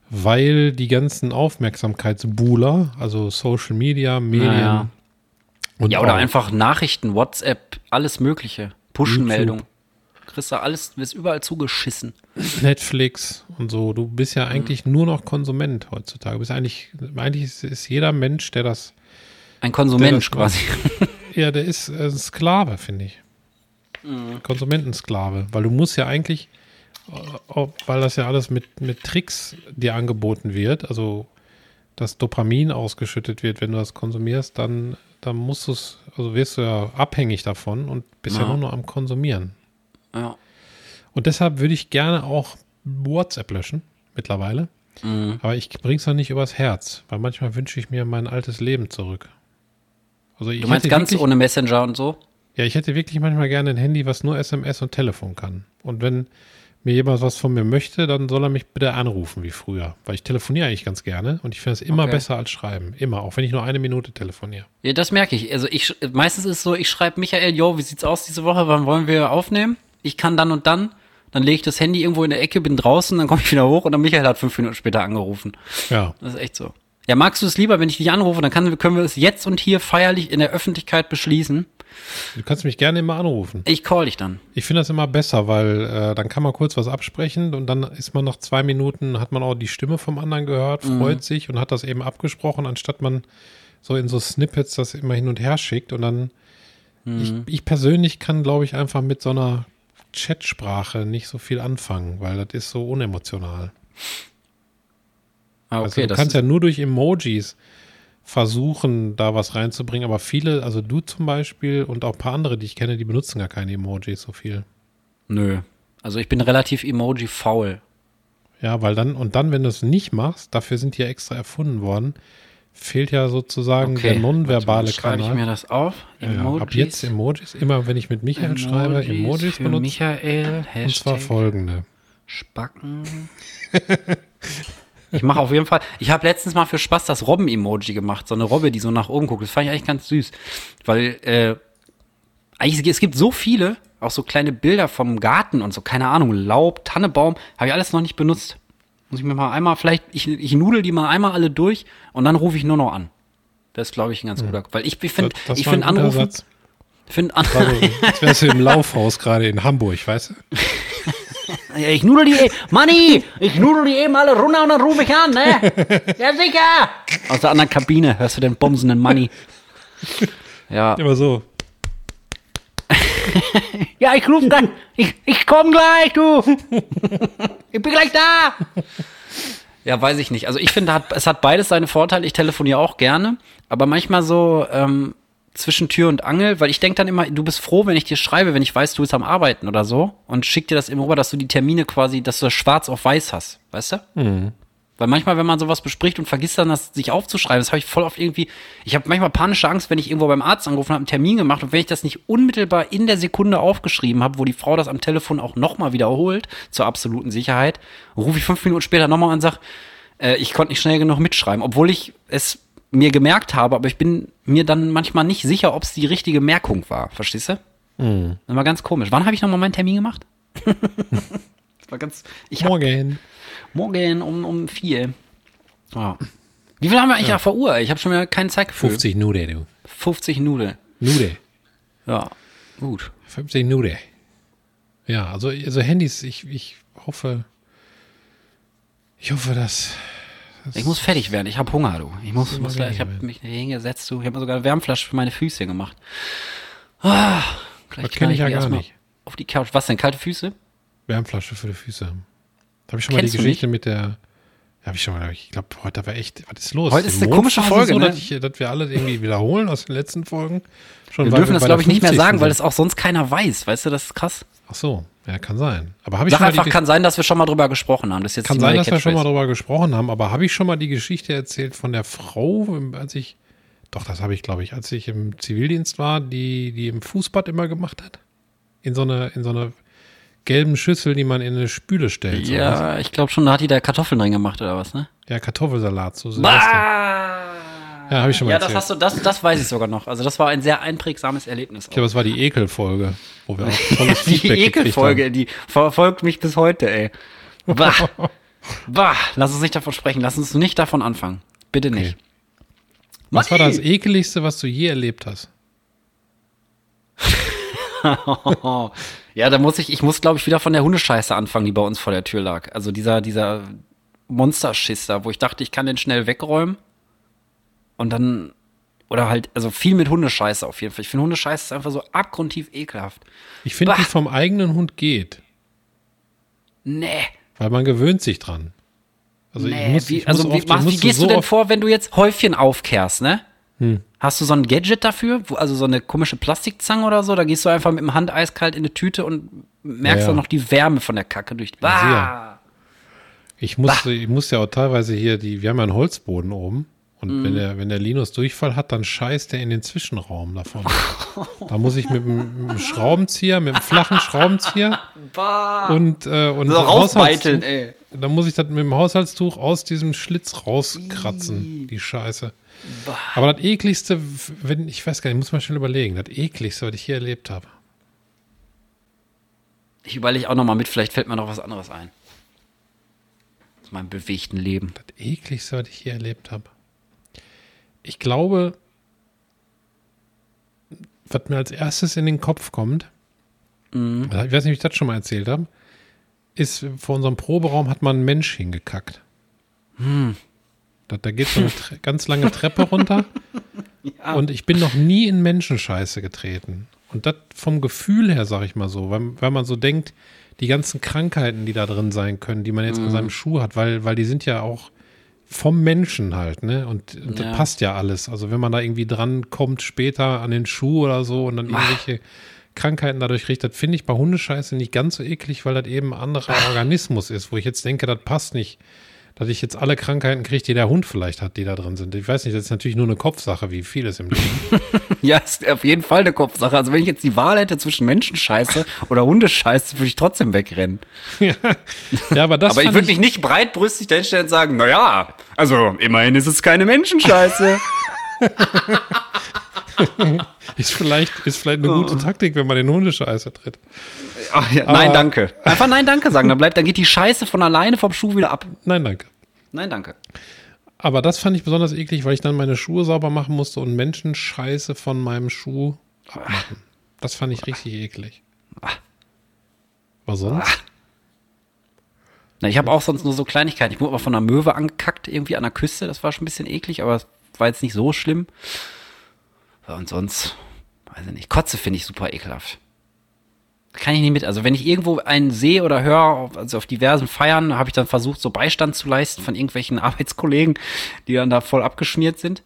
weil die ganzen Aufmerksamkeitsbuhler, also Social Media, Medien ja. und Ja, oder auch einfach Nachrichten, WhatsApp, alles Mögliche. Push-Meldung. Kriegst du alles, wirst überall zugeschissen. Netflix und so. Du bist Mhm. ja eigentlich nur noch Konsument heutzutage. Du bist eigentlich, eigentlich ist, ist jeder Mensch, der das, Ein Konsument das quasi. ja, der ist äh, ein Sklave, finde ich. Mhm. Konsumentensklave, weil du musst ja eigentlich, äh, weil das ja alles mit, mit Tricks dir angeboten wird, also dass Dopamin ausgeschüttet wird, wenn du das konsumierst, dann, dann musst du es, also wirst du ja abhängig davon und bist ja, Ja. nur noch am Konsumieren. Ja. Und deshalb würde ich gerne auch WhatsApp löschen, mittlerweile. Mhm. Aber ich bring's noch nicht übers Herz, weil manchmal wünsche ich mir mein altes Leben zurück. Also ich Du meinst ganz wirklich- ohne Messenger und so? ja, ich hätte wirklich manchmal gerne ein Handy, was nur SMS und Telefon kann. Und wenn mir jemand was von mir möchte, dann soll er mich bitte anrufen wie früher. Weil ich telefoniere eigentlich ganz gerne und ich finde es immer Okay. besser als schreiben. Immer, auch wenn ich nur eine Minute telefoniere. Ja, das merke ich. Also ich meistens ist es so, ich schreibe Michael, yo, wie sieht's aus diese Woche? Wann wollen wir aufnehmen? Ich kann dann und dann. Dann lege ich das Handy irgendwo in der Ecke, bin draußen, dann komme ich wieder hoch und dann Michael hat fünf Minuten später angerufen. Ja. Das ist echt so. Ja, magst du es lieber, wenn ich dich anrufe, dann kann, können wir es jetzt und hier feierlich in der Öffentlichkeit beschließen. Du kannst mich gerne immer anrufen. Ich call dich dann. Ich finde das immer besser, weil äh, dann kann man kurz was absprechen und dann ist man nach zwei Minuten, hat man auch die Stimme vom anderen gehört, freut sich und hat das eben abgesprochen, anstatt man so in so Snippets das immer hin und her schickt. Und dann, ich, ich persönlich kann, glaube ich, einfach mit so einer Chatsprache nicht so viel anfangen, weil das ist so unemotional. Ah, also okay, du das kannst ja nur durch Emojis versuchen, da was reinzubringen, aber viele, also du zum Beispiel und auch ein paar andere, die ich kenne, die benutzen gar keine Emojis so viel. nö. Also ich bin relativ emoji-faul. Ja, weil dann, und dann, wenn du es nicht machst, dafür sind die ja extra erfunden worden, fehlt ja sozusagen der nonverbale Schreibe ich Kanal. mir das auf. Ja, ab jetzt Emojis, immer wenn ich mit Michael schreibe, Emojis benutzen. Michael, Und zwar Hashtag folgende. Spacken. ich mache auf jeden Fall, ich habe letztens mal für Spaß das Robben-Emoji gemacht, so eine Robbe, die so nach oben guckt. Das fand ich eigentlich ganz süß, weil äh, eigentlich, es gibt so viele, auch so kleine Bilder vom Garten und so, keine Ahnung, Laub, Tannebaum, habe ich alles noch nicht benutzt. Muss ich mir mal einmal, vielleicht, ich, ich nudel die mal einmal alle durch und dann rufe ich nur noch an. Das ist, glaube ich, ein ganz guter, weil ich, finde, ich finde Anrufen, Satz. finde an, Also, als *laughs* wärst du im Laufhaus gerade in Hamburg, weißt du? *laughs* Ja, ich nudel die, Manni, ich nudel die eben alle runter und dann rufe ich an, ne? *laughs* Ja, sicher. Aus der anderen Kabine hörst du den bumsenden Manni. Ja, Immer so. *laughs* ja, ich rufe gleich, ich, ich komm gleich, du. Ich bin gleich da. Ja, weiß ich nicht. Also ich finde, hat, es hat beides seine Vorteile. Ich telefoniere auch gerne, aber manchmal so ähm, zwischen Tür und Angel, weil ich denke dann immer, du bist froh, wenn ich dir schreibe, wenn ich weiß, du bist am Arbeiten oder so und schick dir das immer rüber, dass du die Termine quasi, dass du das schwarz auf weiß hast, weißt du? Mhm. Weil manchmal, wenn man sowas bespricht und vergisst dann, das sich aufzuschreiben, das habe ich voll oft irgendwie. Ich habe manchmal panische Angst, wenn ich irgendwo beim Arzt angerufen habe, einen Termin gemacht und wenn ich das nicht unmittelbar in der Sekunde aufgeschrieben habe, wo die Frau das am Telefon auch nochmal wiederholt, zur absoluten Sicherheit, rufe ich fünf Minuten später nochmal an und sage, äh, ich konnte nicht schnell genug mitschreiben, obwohl ich es mir gemerkt habe, aber ich bin mir dann manchmal nicht sicher, ob es die richtige Merkung war. Verstehst du? Mhm. Das war ganz komisch. Wann habe ich nochmal meinen Termin gemacht? *laughs* das war ganz. Ich hab, Morgen. Morgen um, um vier. Ja. Wie viel haben wir eigentlich ja. auf der Uhr? Ich habe schon mal keine Zeit gefühlt. 50 Nude, du. 50 Nude. Nude. Ja, gut. 50 Nude. Ja, also, also Handys, ich, ich hoffe, ich hoffe, dass. dass ich muss fertig werden. Ich habe Hunger, du. Ich muss, muss gleich, ich habe mich hingesetzt, du. Ich habe mir sogar eine Wärmflasche für meine Füße gemacht. Ah, gleich das kenne ich ja gar nicht. Auf die Couch. Was denn? Kalte Füße? Wärmflasche für die Füße. Habe ich schon Kennst mal die Geschichte mit der. Habe ich schon mal. Ich glaube, heute war echt. Was ist los? Heute ist eine komische Folge, so, ne? dass, ich, dass wir alle irgendwie wiederholen aus den letzten Folgen. Schon, wir dürfen wir das, glaube ich, nicht mehr sagen, sind. weil das auch sonst keiner weiß. Weißt du, das ist krass. Ach so, ja, kann sein. Aber habe ich Sag schon einfach, kann sein, dass wir schon mal drüber gesprochen haben. Das ist jetzt kann sein, dass wir schon mal drüber gesprochen haben. Aber habe ich schon mal die Geschichte erzählt von der Frau, als ich. Doch, das habe ich, glaube ich, als ich im Zivildienst war, die, die im Fußbad immer gemacht hat. In so einer, in so einer gelben Schüssel, die man in eine Spüle stellt. Ja, sowas. ich glaube schon, da hat die da Kartoffeln drin gemacht oder was, ne? Ja, Kartoffelsalat, so Silvester. Ja, habe ich schon mal Ja, erzählt. das hast du, das, das weiß ich sogar noch. Also das war ein sehr einprägsames Erlebnis. Ich glaube, es war die Ekelfolge, wo wir auch *laughs* tolles Die Ekelfolge, die verfolgt mich bis heute, ey. Bah. *laughs* bah, lass uns nicht davon sprechen, lass uns nicht davon anfangen. Bitte nicht. Okay. Was war das ekeligste, was du je erlebt hast? *laughs* ja, da muss ich, ich muss, glaube ich, wieder von der Hundescheiße anfangen, die bei uns vor der Tür lag. Also dieser, dieser Monsterschiss da, wo ich dachte, ich kann den schnell wegräumen. Und dann, oder halt, also viel mit Hundescheiße auf jeden Fall. Ich finde Hundescheiße ist einfach so abgrundtief ekelhaft. Ich finde, die vom eigenen Hund geht. Nee. Weil man gewöhnt sich dran. Also, nee, ich muss, ich wie, also wie, oft, wie gehst so du denn vor, wenn du jetzt Häufchen aufkehrst, ne? Hm. Hast du so ein Gadget dafür? also so eine komische Plastikzange oder so? Da gehst du einfach mit dem Hand eiskalt in eine Tüte und merkst ja, ja. dann noch die Wärme von der Kacke durch. Bah! Ich muss, ich muss ja auch teilweise hier die, wir haben ja einen Holzboden oben. Und mm. wenn, der, wenn der Linus Durchfall hat, dann scheißt er in den Zwischenraum davon. *laughs* da muss ich mit einem Schraubenzieher, mit einem flachen Schraubenzieher *laughs* bah. und, äh, und so rausbeiteln, ey. Dann muss ich das mit dem Haushaltstuch aus diesem Schlitz rauskratzen, die Scheiße. Bah. Aber das ekligste, wenn, ich weiß gar nicht, muss man schnell überlegen, das ekligste, was ich hier erlebt habe. Ich überlege auch nochmal mit, vielleicht fällt mir noch was anderes ein. Aus meinem bewegten Leben. Das ekligste, was ich hier erlebt habe. Ich glaube, was mir als erstes in den Kopf kommt, mhm. ich weiß nicht, ob ich das schon mal erzählt habe, ist, vor unserem Proberaum hat man einen Mensch hingekackt. Hm. Da, da geht so eine ganz lange Treppe runter. *laughs* ja. Und ich bin noch nie in Menschenscheiße getreten. Und das vom Gefühl her, sag ich mal so, weil, weil man so denkt, die ganzen Krankheiten, die da drin sein können, die man jetzt mhm. in seinem Schuh hat, weil, weil die sind ja auch vom Menschen halt, ne? Und, und ja. das passt ja alles. Also wenn man da irgendwie dran kommt später an den Schuh oder so und dann irgendwelche Krankheiten dadurch kriegt, das finde ich bei Hundescheiße nicht ganz so eklig, weil das eben ein anderer Organismus ist, wo ich jetzt denke, das passt nicht dass ich jetzt alle Krankheiten kriege, die der Hund vielleicht hat, die da drin sind. Ich weiß nicht, das ist natürlich nur eine Kopfsache, wie vieles im Leben. *laughs* ja, ist auf jeden Fall eine Kopfsache. Also wenn ich jetzt die Wahl hätte zwischen Menschenscheiße oder Hundescheiße, würde ich trotzdem wegrennen. ja. ja, aber das. aber ich würde mich nicht breitbrüstig dahinstellen und sagen, naja, also immerhin ist es keine Menschenscheiße. *laughs* *laughs* ist, vielleicht, ist vielleicht eine gute Taktik, wenn man den Hundescheiße tritt. Ach, ja, nein, danke. Einfach nein, danke sagen. Dann, bleibt, dann geht die Scheiße von alleine vom Schuh wieder ab. Nein, danke. Nein, danke. Aber das fand ich besonders eklig, weil ich dann meine Schuhe sauber machen musste und Menschenscheiße von meinem Schuh abmachen. Das fand ich richtig eklig. Was sonst? Na, ich habe auch sonst nur so Kleinigkeiten. Ich wurde aber von einer Möwe angekackt, irgendwie an der Küste. Das war schon ein bisschen eklig, aber es war jetzt nicht so schlimm. Und sonst, weiß ich nicht. Kotze finde ich super ekelhaft. kann ich nicht mit. Also wenn ich irgendwo einen sehe oder höre, also auf diversen Feiern, habe ich dann versucht, so Beistand zu leisten von irgendwelchen *laughs* Arbeitskollegen, die dann da voll abgeschmiert sind.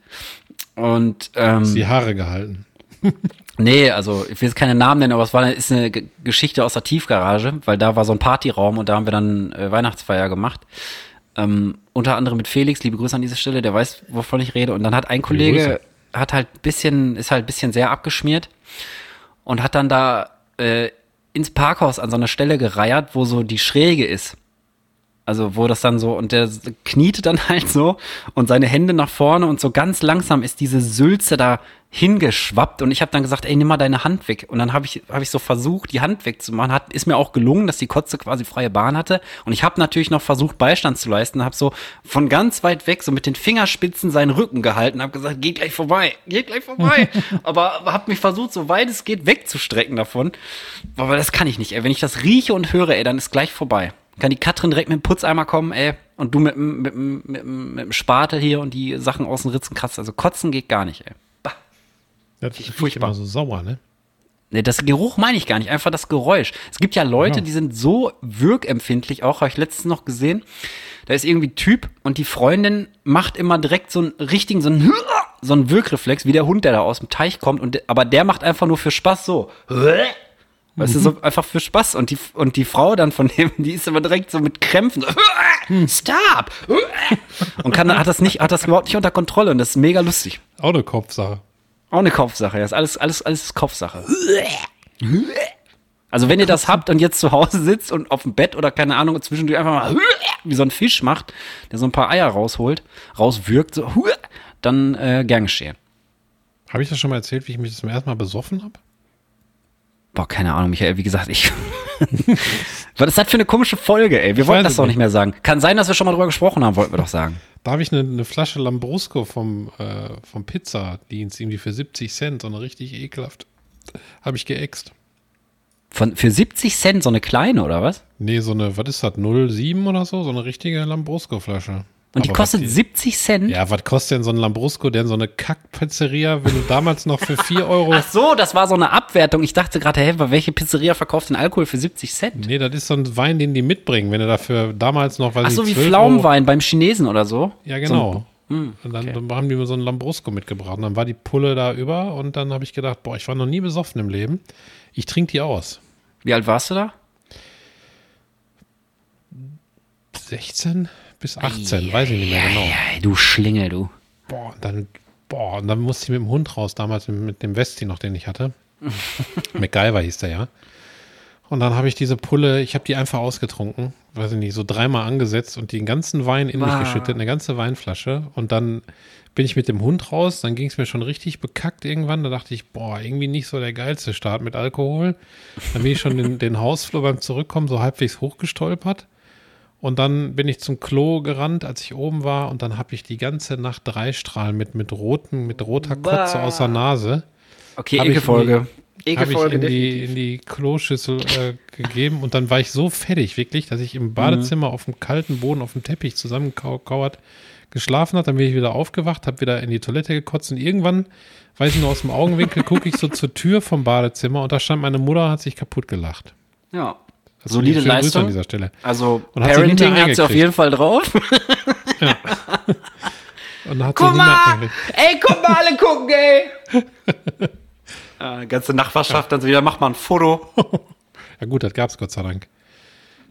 Und ähm, Die Haare gehalten. *laughs* Nee, also ich will jetzt keine Namen nennen, aber es war eine, ist eine Geschichte aus der Tiefgarage, weil da war so ein Partyraum und da haben wir dann äh, Weihnachtsfeier gemacht. Ähm, unter anderem mit Felix, liebe Grüße an dieser Stelle, der weiß, wovon ich rede. Und dann hat ein Kollege. Hat halt ein bisschen, ist halt ein bisschen sehr abgeschmiert und hat dann da äh, ins Parkhaus an so einer Stelle gereiert, wo so die Schräge ist. Also wo das dann so, und der kniete dann *laughs* halt so und seine Hände nach vorne und so ganz langsam ist diese Sülze da hingeschwappt und ich habe dann gesagt, ey, nimm mal deine Hand weg. Und dann habe ich, hab ich so versucht, die Hand wegzumachen. Hat, ist mir auch gelungen, dass die Kotze quasi freie Bahn hatte. Und ich habe natürlich noch versucht, Beistand zu leisten, habe so von ganz weit weg so mit den Fingerspitzen seinen Rücken gehalten, habe gesagt, geh gleich vorbei, geh gleich vorbei. *laughs* aber habe mich versucht, so weit es geht, wegzustrecken davon. Aber das kann ich nicht, ey. Wenn ich das rieche und höre, ey, dann ist gleich vorbei. Kann die Katrin direkt mit dem Putzeimer kommen, ey, und du mit, dem- mit, dem- mit, dem- mit dem Spatel hier und die Sachen aus den Ritzen kratzt. Also kotzen geht gar nicht, ey. Bah. Das riecht furchtbar. immer so sauer, ne? Nee, das Geruch meine ich gar nicht, einfach das Geräusch. Es gibt ja Leute, Ja. die sind so wirkempfindlich, auch habe ich letztens noch gesehen. Da ist irgendwie Typ und die Freundin macht immer direkt so einen richtigen, so einen, so einen Wirkreflex, wie der Hund, der da aus dem Teich kommt. Und, aber der macht einfach nur für Spaß so. Weißt du, so einfach für Spaß. Und die, und die Frau dann von dem, die ist aber direkt so mit Krämpfen. So, Stop! Und kann, hat das nicht, hat das überhaupt nicht unter Kontrolle. Und das ist mega lustig. Auch eine Kopfsache. Auch eine Kopfsache, ja. Ist alles, alles, alles ist Kopfsache. Also wenn ihr das habt und jetzt zu Hause sitzt und auf dem Bett oder keine Ahnung zwischendurch einfach mal wie so ein Fisch macht, der so ein paar Eier rausholt, rauswirkt, so, dann äh, gern geschehen. Habe ich das schon mal erzählt, wie ich mich zum ersten Mal besoffen habe? Boah, keine Ahnung, Michael, wie gesagt, ich. *laughs* Was ist das für eine komische Folge, ey? Wir wollten das doch nicht. nicht mehr sagen. Kann sein, dass wir schon mal drüber gesprochen haben, wollten wir doch sagen. Da habe ich eine, eine Flasche Lambrusco vom, äh, vom Pizzadienst, irgendwie für 70 Cent, so eine richtig ekelhaft. Habe ich geäxt. Von, für 70 Cent so eine kleine, oder was? Nee, so eine, was ist das, 07 oder so? So eine richtige Lambrusco-Flasche. Und die Aber kostet die- 70 Cent? Ja, was kostet denn so ein Lambrusco, denn so eine Kackpizzeria, wenn du damals noch für 4 *laughs* Euro. Ach so, das war so eine Abwertung. Ich dachte gerade, hä, welche Pizzeria verkauft denn Alkohol für 70 Cent? Nee, das ist so ein Wein, den die mitbringen, wenn du dafür damals noch, weiß Ach so, wie 12 Euro- Pflaumenwein beim Chinesen oder so? Ja, genau. So, hm, und dann, dann haben die mir so einen Lambrusco mitgebracht. Und dann war die Pulle da über und dann habe ich gedacht, boah, ich war noch nie besoffen im Leben. Ich trinke die aus. wie alt warst du da? 16 bis 18, weiß ich nicht mehr genau. Ja, du Schlingel, du. Boah, und dann, boah, und dann musste ich mit dem Hund raus, damals mit, mit dem Westi noch, den ich hatte. *laughs* MacGyver hieß der ja. Und dann habe ich diese Pulle, ich habe die einfach ausgetrunken, weiß ich nicht, so dreimal angesetzt und den ganzen Wein in mich Wow. geschüttet, eine ganze Weinflasche. Und dann bin ich mit dem Hund raus, dann ging es mir schon richtig bekackt irgendwann. Da dachte ich, boah, irgendwie nicht so der geilste Start mit Alkohol. Dann bin ich schon den, den Hausflur beim Zurückkommen so halbwegs hochgestolpert. Und dann bin ich zum Klo gerannt, als ich oben war, und dann habe ich die ganze Nacht drei Strahlen mit, mit roten, mit roter Kotze Bah. aus der Nase. Okay, ich Ekelfolge. Habe ich Ekelfolge, in die, in die Kloschüssel äh, gegeben und dann war ich so fertig, wirklich, dass ich im Badezimmer auf dem kalten Boden, auf dem Teppich zusammengekauert geschlafen habe. Dann bin ich wieder aufgewacht, habe wieder in die Toilette gekotzt und irgendwann, weiß ich noch aus dem Augenwinkel, gucke ich so zur Tür vom Badezimmer und da stand meine Mutter, hat sich kaputt gelacht. Ja. Das Solide schöne Grüße Leistung. an dieser Stelle. Also, Und hat Parenting hat sie auf jeden Fall drauf. *laughs* *laughs* Und dann hat Guck mal! Ey, guck mal, alle gucken, ey! äh, *laughs* ganze Nachbarschaft dann so wieder, mach mal ein Foto. Ja gut, das gab es Gott sei Dank.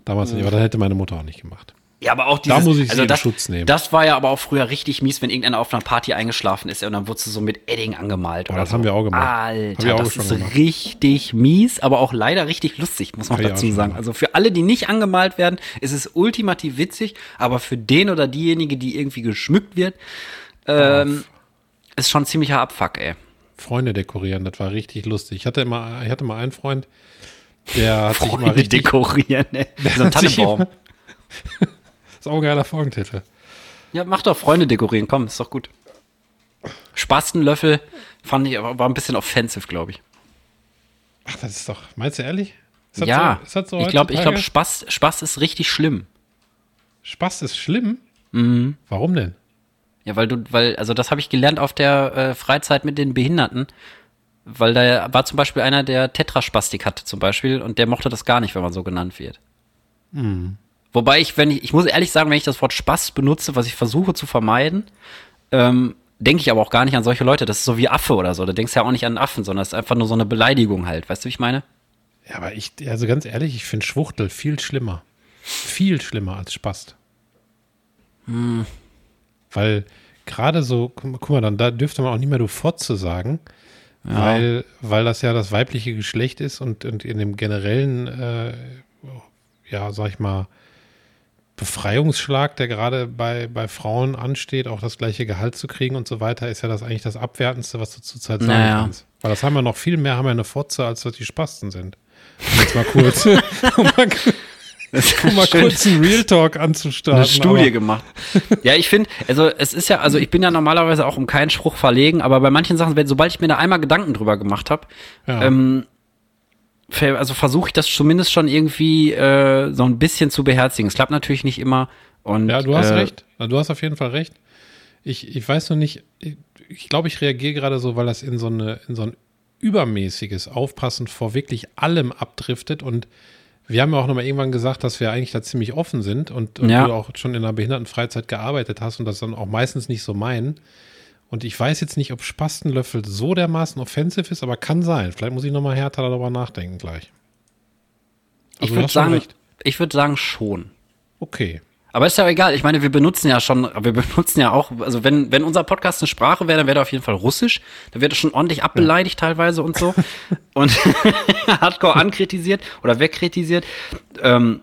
Damals nicht, aber das hätte meine Mutter auch nicht gemacht. Ja, aber auch dieses, muss ich sie also in das, Schutz nehmen. Das war ja aber auch früher richtig mies, wenn irgendeiner auf einer Party eingeschlafen ist und dann wurdest du so mit Edding angemalt. Oh, das so. haben wir auch gemacht. Alter, auch das ist gemacht. richtig mies, aber auch leider richtig lustig, muss man dazu sagen. Also für alle, die nicht angemalt werden, ist es ultimativ witzig, aber für den oder diejenige, die irgendwie geschmückt wird, ähm, ist schon ziemlicher Abfuck, ey. Freunde dekorieren, das war richtig lustig. Ich hatte immer, ich hatte mal einen Freund, der hat sich immer Freunde richtig, dekorieren, ey. So ein *laughs* sich Tannenbaum. Auch ein geiler Folgentitel. Ja, mach doch Freunde dekorieren, komm, ist doch gut. Spastenlöffel fand ich, aber war ein bisschen offensive, glaube ich. Ach, das ist doch, meinst du ehrlich? Ja, so, so ich glaube, ich heutzutage? Spaß, Spaß ist richtig schlimm. Spaß ist schlimm? Mhm. Warum denn? Ja, weil du, weil, also das habe ich gelernt auf der äh, Freizeit mit den Behinderten. weil da war zum Beispiel einer, der Tetraspastik hatte zum Beispiel und der mochte das gar nicht, wenn man so genannt wird. Hm. Wobei ich, wenn ich, ich muss ehrlich sagen, wenn ich das Wort Spaß benutze, was ich versuche zu vermeiden, ähm, denke ich aber auch gar nicht an solche Leute. Das ist so wie Affe oder so. Da denkst du ja auch nicht an Affen, sondern es ist einfach nur so eine Beleidigung halt. Weißt du, wie ich meine? Ja, aber ich, also ganz ehrlich, ich finde Schwuchtel viel schlimmer. Viel schlimmer als Spast. Hm. Weil gerade so, guck, guck mal, dann da dürfte man auch nicht mehr du Fotze sagen, Ja. weil, weil das ja das weibliche Geschlecht ist und, und in dem generellen, äh, ja, sag ich mal, Befreiungsschlag, der gerade bei, bei Frauen ansteht, auch das gleiche Gehalt zu kriegen und so weiter, ist ja das eigentlich das Abwertendste, was du zurzeit sagen Naja. kannst. Weil das haben wir noch viel mehr, haben wir eine Fotze, als das die Spasten sind. Um jetzt mal kurz, *laughs* um mal, um mal kurz einen Real Talk anzustarten. eine Studie aber- gemacht. Ja, ich finde, also es ist ja, also ich bin ja normalerweise auch um keinen Spruch verlegen, aber bei manchen Sachen, sobald ich mir da einmal Gedanken drüber gemacht habe, Ja. ähm, also versuche ich das zumindest schon irgendwie äh, so ein bisschen zu beherzigen. Es klappt natürlich nicht immer. Und, Ja, du hast äh, recht. Du hast auf jeden Fall recht. Ich, ich weiß noch nicht, ich, ich glaube, ich reagiere gerade so, weil das in so, eine, in so ein übermäßiges Aufpassen vor wirklich allem abdriftet und wir haben ja auch nochmal irgendwann gesagt, dass wir eigentlich da ziemlich offen sind und, und Ja. du auch schon in einer Behindertenfreizeit gearbeitet hast und das dann auch meistens nicht so meinen. Und ich weiß jetzt nicht, ob Spastenlöffel so dermaßen offensiv ist, aber kann sein. Vielleicht muss ich nochmal härter darüber nachdenken gleich. Ich Also du würde sagen, ich würde sagen schon. Okay. Aber ist ja egal. Ich meine, wir benutzen ja schon, wir *laughs* benutzen ja auch, also wenn, wenn unser Podcast eine Sprache wäre, dann wäre der auf jeden Fall Russisch. Da wird er schon ordentlich abbeleidigt teilweise und so. *laughs* und *laughs* hardcore ankritisiert oder wegkritisiert. Ähm,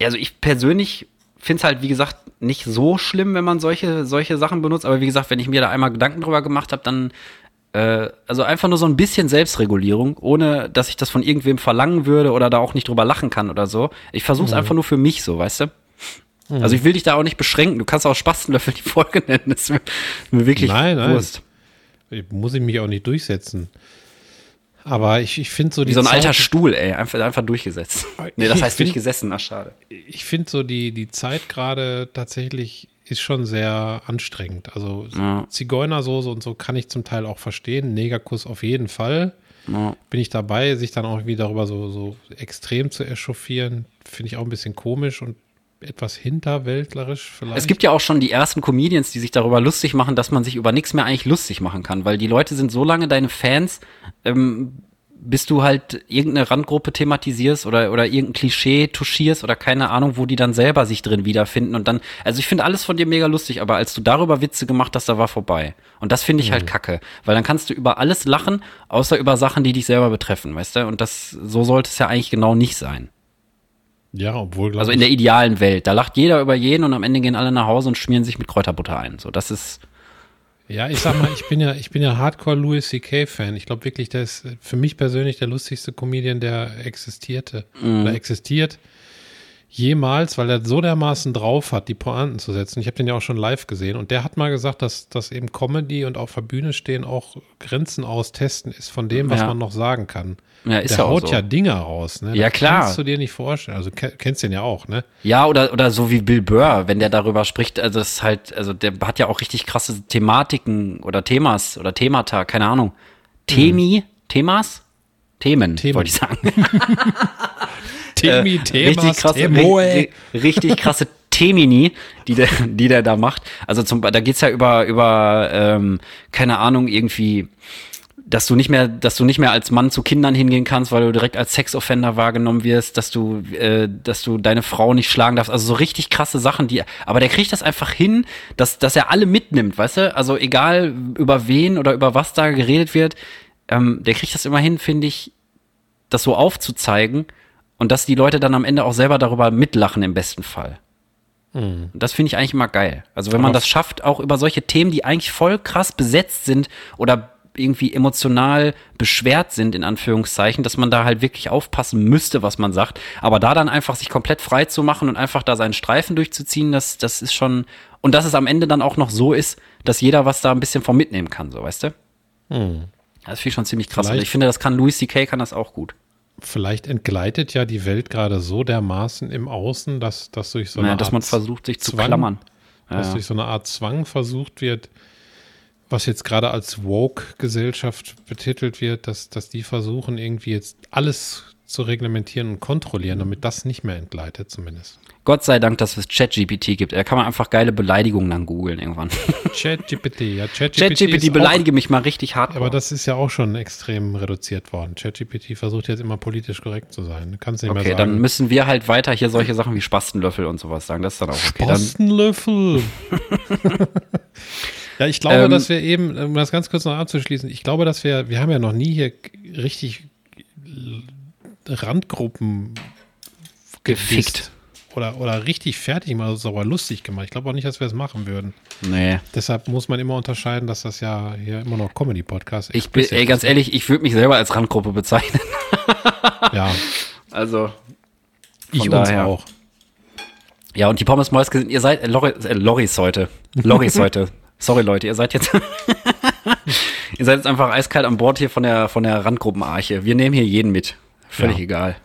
also ich persönlich finde es halt, wie gesagt, nicht so schlimm, wenn man solche, solche Sachen benutzt. Aber wie gesagt, wenn ich mir da einmal Gedanken drüber gemacht habe, dann äh, also einfach nur so ein bisschen Selbstregulierung, ohne dass ich das von irgendwem verlangen würde oder da auch nicht drüber lachen kann oder so. Ich versuche es Mhm. einfach nur für mich so, weißt du? Also ich will dich da auch nicht beschränken. Du kannst auch Spastenlöffel die Folge nennen. Das ist mir, wirklich Nein, nein. Wurst. Muss ich mich auch nicht durchsetzen. Aber ich, ich finde so die Wie so ein Zeit, alter Stuhl, ey. Einfach, einfach durchgesetzt. *laughs* Nee, das heißt find- durchgesessen. Ach, schade. ich finde so die, die Zeit gerade tatsächlich ist schon sehr anstrengend. Also Ja. Zigeunersoße und so kann ich zum Teil auch verstehen. Negerkuss auf jeden Fall. Ja. Bin ich dabei, sich dann auch wieder darüber so, so extrem zu echauffieren, finde ich auch ein bisschen komisch und etwas hinterwäldlerisch vielleicht. Es gibt ja auch schon die ersten Comedians, die sich darüber lustig machen, dass man sich über nichts mehr eigentlich lustig machen kann, weil die Leute sind so lange deine Fans, ähm, bis du halt irgendeine Randgruppe thematisierst oder, oder irgendein Klischee touchierst oder keine Ahnung, wo die dann selber sich drin wiederfinden und dann, also ich finde alles von dir mega lustig, aber als du darüber Witze gemacht hast, da war vorbei. Und das finde ich halt kacke, weil dann kannst du über alles lachen, außer über Sachen, die dich selber betreffen, weißt du? Und das, so sollte es ja eigentlich genau nicht sein. Ja, obwohl, Also in der idealen Welt. Da lacht jeder über jeden und am Ende gehen alle nach Hause und schmieren sich mit Kräuterbutter ein. So, das ist. Ja, ich sag mal, ich bin ja, ich bin ja Hardcore Louis C.K. Fan. Ich glaube wirklich, der ist für mich persönlich der lustigste Comedian, der existierte oder existiert jemals, weil er so dermaßen drauf hat, die Pointen zu setzen. Ich habe den ja auch schon live gesehen und der hat mal gesagt, dass, dass eben Comedy und auf der Bühne stehen auch Grenzen austesten ist von dem, was Ja. man noch sagen kann. Ja, ist der ja haut so. ja Dinger raus, ne? Ja, Das klar. Kannst du dir nicht vorstellen. Also ke- kennst den ja auch, ne? Ja, oder, oder so wie Bill Burr, wenn der darüber spricht, also das ist halt, also der hat ja auch richtig krasse Thematiken oder Themas oder Themata, keine Ahnung. Themi, Themas? Themen, Themen. wollte ich sagen. *laughs* Temi, Äh, richtig krasse, ri- richtig krasse Temini, die der, die der da macht. Also zum, da geht's ja über, über, ähm, keine Ahnung, irgendwie, dass du nicht mehr, dass du nicht mehr als Mann zu Kindern hingehen kannst, weil du direkt als Sexoffender wahrgenommen wirst, dass du, äh, dass du deine Frau nicht schlagen darfst. Also so richtig krasse Sachen, die, aber der kriegt das einfach hin, dass, dass er alle mitnimmt, weißt du? Also egal über wen oder über was da geredet wird, ähm, der kriegt das immer hin, finde ich, das so aufzuzeigen und dass die Leute dann am Ende auch selber darüber mitlachen im besten Fall. Und Das finde ich eigentlich immer geil. Also wenn man das schafft, auch über solche Themen, die eigentlich voll krass besetzt sind oder irgendwie emotional beschwert sind, in Anführungszeichen, dass man da halt wirklich aufpassen müsste, was man sagt. Aber da dann einfach sich komplett frei zu machen und einfach da seinen Streifen durchzuziehen, das, das ist schon, und dass es am Ende dann auch noch so ist, dass jeder was da ein bisschen von mitnehmen kann, so, weißt du? Das finde ich schon ziemlich krass. Und Vielleicht- ich finde, das kann Louis C.K. kann das auch gut. Vielleicht entgleitet ja die Welt gerade so dermaßen im Außen, dass, dass durch so eine Naja, dass Art man versucht, sich zu Zwang, klammern. dass Ja. durch so eine Art Zwang versucht wird, was jetzt gerade als Woke-Gesellschaft betitelt wird, dass, dass die versuchen, irgendwie jetzt alles zu reglementieren und kontrollieren, damit das nicht mehr entgleitet, zumindest. Gott sei Dank, dass es ChatGPT gibt. Da kann man einfach geile Beleidigungen dann googeln irgendwann. *laughs* ChatGPT, ja, ChatGPT. ChatGPT beleidige mich mal richtig hart. Aber das ist ja auch schon extrem reduziert worden. ChatGPT versucht jetzt immer politisch korrekt zu sein. Du kannst nicht okay, mehr sagen. dann müssen wir halt weiter hier solche Sachen wie Spastenlöffel und sowas sagen. Das ist dann auch okay. Spastenlöffel. *laughs* ja, ich glaube, ähm, dass wir eben, um das ganz kurz noch abzuschließen, ich glaube, dass wir, wir haben ja noch nie hier richtig Randgruppen gefickt. Oder, oder richtig fertig mal sauber lustig gemacht. Ich glaube auch nicht, dass wir es machen würden. Nee. Deshalb muss man immer unterscheiden, dass das ja hier immer noch Comedy-Podcast ist. Ich bin, ey, ganz ehrlich, ich würde mich selber als Randgruppe bezeichnen. *laughs* ja. Also. Ich uns auch. Ja, und die Pommes Mäuske sind, ihr seid, äh, Loris, äh, Loris heute. Loris *laughs* heute. Sorry, Leute, ihr seid jetzt. *laughs* ihr seid jetzt einfach eiskalt an Bord hier von der, von der Randgruppenarche. Wir nehmen hier jeden mit. Völlig ja. egal.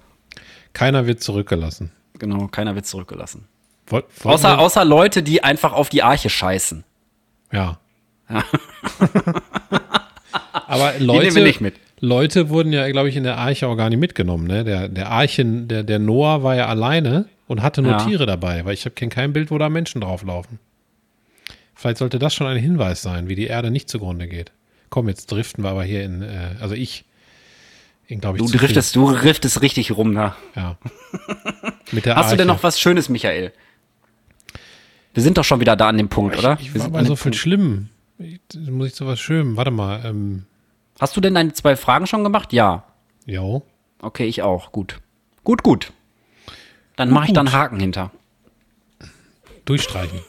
Keiner wird zurückgelassen. Genau, keiner wird zurückgelassen. Woll, außer, außer Leute, die einfach auf die Arche scheißen. Ja. ja. *laughs* Aber Leute, Leute wurden ja, glaube ich, in der Arche auch gar nicht mitgenommen. Ne? Der, der Archen, der, der Noah war ja alleine und hatte nur ja. Tiere dabei, weil ich kenne kein Bild, wo da Menschen drauflaufen. Vielleicht sollte das schon ein Hinweis sein, wie die Erde nicht zugrunde geht. Komm, jetzt driften wir aber hier in, äh, also ich ich, du driftest, du driftest richtig rum, ne? Ja. Mit der Hast Arche. du denn noch was Schönes, Michael? Wir sind doch schon wieder da an dem Punkt, ich, oder? Ich war bei so viel Schlimm. muss ich zu was Schönem. Warte mal. Ähm. Hast du denn deine zwei Fragen schon gemacht? Ja. Jo. Okay, ich auch. Gut. Gut, gut. Dann mache ich da einen Haken hinter. Durchstreichen.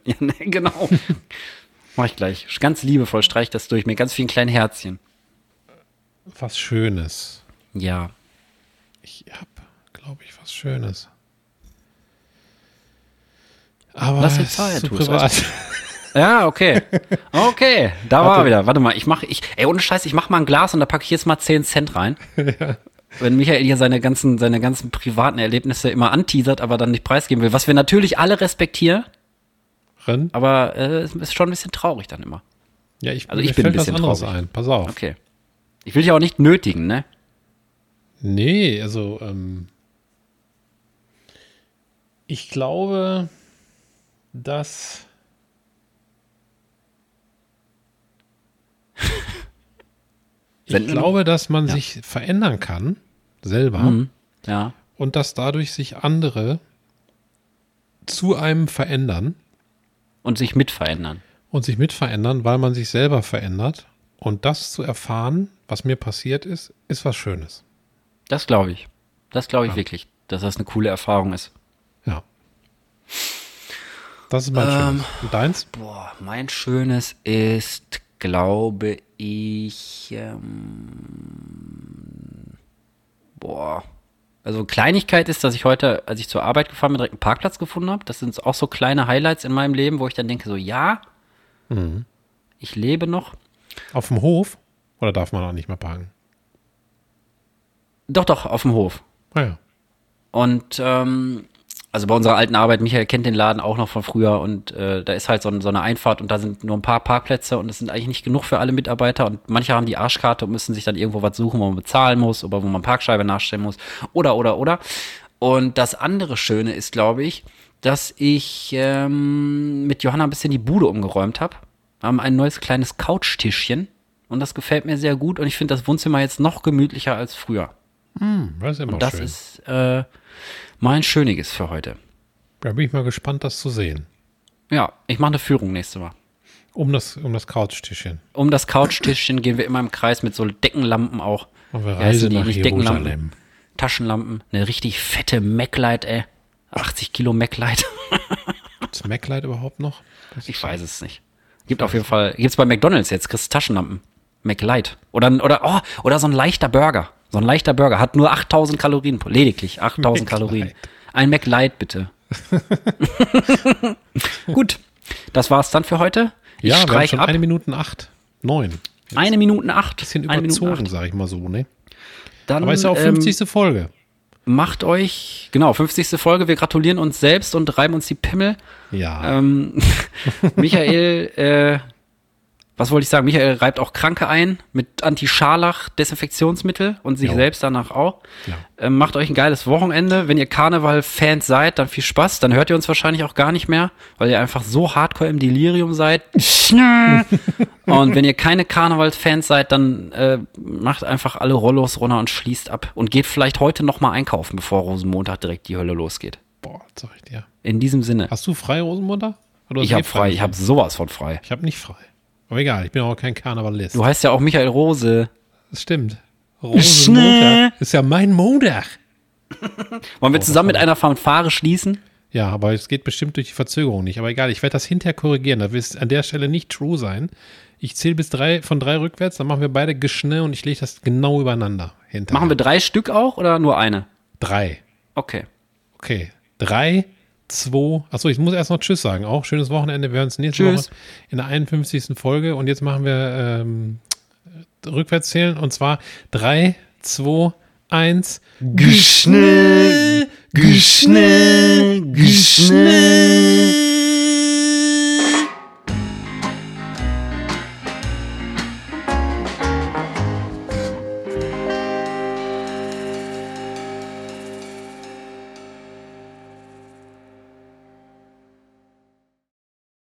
*laughs* ja, ne, genau. Mach ich gleich. Ganz liebevoll streich das durch mit ganz vielen kleinen Herzchen was Schönes. Ja. Ich habe, glaube ich, was Schönes. Aber Lass die Zeit, zu privat. Ja, okay. Okay, da Warte. war wieder. Warte mal, ich mache, ich, ey, ohne Scheiß, ich mache mal ein Glas und da packe ich jetzt mal 10 Cent rein. *laughs* ja. Wenn Michael hier seine ganzen, seine ganzen privaten Erlebnisse immer anteasert, aber dann nicht preisgeben will, was wir natürlich alle respektieren. Aber äh, es ist schon ein bisschen traurig dann immer. Ja, ich, also ich bin ein bisschen was anderes traurig. ein. Pass auf. Okay. Ich will dich auch nicht nötigen, ne? Nee, also ähm, ich glaube, dass *laughs* ich glaube, dass man ja. sich verändern kann selber mhm. ja. und dass dadurch sich andere zu einem verändern und sich mit verändern und sich mit verändern, weil man sich selber verändert und das zu erfahren, was mir passiert ist, ist was Schönes. Das glaube ich. Das glaube ich ja. wirklich, dass das eine coole Erfahrung ist. Ja. Das ist mein ähm, Schönes. Und deins? Boah, mein Schönes ist, glaube ich, ähm, boah. Also Kleinigkeit ist, dass ich heute, als ich zur Arbeit gefahren bin, direkt einen Parkplatz gefunden habe. Das sind auch so kleine Highlights in meinem Leben, wo ich dann denke, so ja, mhm. ich lebe noch. Auf dem Hof? Oder darf man auch nicht mehr parken? Doch, doch, auf dem Hof. Ah ja. Und ähm, also bei unserer alten Arbeit, Michael kennt den Laden auch noch von früher und äh, da ist halt so, so, eine Einfahrt und da sind nur ein paar Parkplätze und es sind eigentlich nicht genug für alle Mitarbeiter und manche haben die Arschkarte und müssen sich dann irgendwo was suchen, wo man bezahlen muss oder wo man Parkscheibe nachstellen muss oder oder oder. Und das andere Schöne ist, glaube ich, dass ich ähm, mit Johanna ein bisschen die Bude umgeräumt habe haben ein neues kleines Couchtischchen und das gefällt mir sehr gut und ich finde das Wohnzimmer jetzt noch gemütlicher als früher. Mm, das ist immer und das schön. ist äh, mein Schöniges für heute. Da bin ich mal gespannt, das zu sehen. Ja, ich mache eine Führung nächste Mal. Um das, um das Couchtischchen. Um das Couchtischchen gehen wir immer im Kreis mit so Deckenlampen auch. Und wir reisen die, nach nicht Deckenlampen, Taschenlampen. Eine richtig fette Mac-Light, ey. 80 Kilo Mac-Light. *laughs* Gibt's Mac-Light überhaupt noch? Ich weiß es nicht. Gibt auf jeden Fall, gibt's bei McDonalds jetzt, kriegst Taschenlampen. McLight. Oder, oder, oh, oder so ein leichter Burger. So ein leichter Burger. Hat nur 8000 Kalorien, lediglich *laughs* 8000 Kalorien. Ein McLight bitte. *laughs* Gut. Das war's dann für heute. Ich ja, wir haben schon ab. eine Minute acht, neun. Eine Minute acht. Bisschen überzogen, sag ich mal so, ne? Dann, Aber ist ja auch 50. Ähm, Folge macht euch, genau, 50. Folge, wir gratulieren uns selbst und reiben uns die Pimmel. Ja. Ähm, *laughs* Michael, äh, was wollte ich sagen? Michael reibt auch Kranke ein mit Anti-Scharlach-Desinfektionsmittel und sich Jo. selbst danach auch. Ja. Ähm, macht euch ein geiles Wochenende. Wenn ihr Karneval-Fans seid, dann viel Spaß. Dann hört ihr uns wahrscheinlich auch gar nicht mehr, weil ihr einfach so hardcore im Delirium seid. *laughs* *laughs* und wenn ihr keine Karneval-Fans seid, dann äh, macht einfach alle Rollos runter und schließt ab. Und geht vielleicht heute noch mal einkaufen, bevor Rosenmontag direkt die Hölle losgeht. Boah, sag ich dir. In diesem Sinne. Hast du frei? Oder Ich habe du frei, ich habe sowas von frei. Ich habe nicht frei. Aber egal, ich bin auch kein Karnevalist. Du heißt ja auch Michael Rose. Das stimmt. Rosenmontag ist ja mein Montag. *laughs* Wollen wir zusammen mit einer Fanfare schließen? Ja, aber es geht bestimmt durch die Verzögerung nicht. Aber egal, ich werde das hinterher korrigieren. Das wird an der Stelle nicht true sein. Ich zähle bis drei, von drei rückwärts, dann machen wir beide Geschnell und ich lege das genau übereinander hinterher. Machen wir drei Stück auch oder nur eine? drei. Okay. Okay. Drei, zwei. Achso, ich muss erst noch Tschüss sagen. Auch schönes Wochenende. Wir hören uns nächste Tschüss. Woche in der 51. Folge. Und jetzt machen wir ähm, rückwärts zählen. Und zwar drei, zwei, eins. Geschnell, geschnell, geschnell.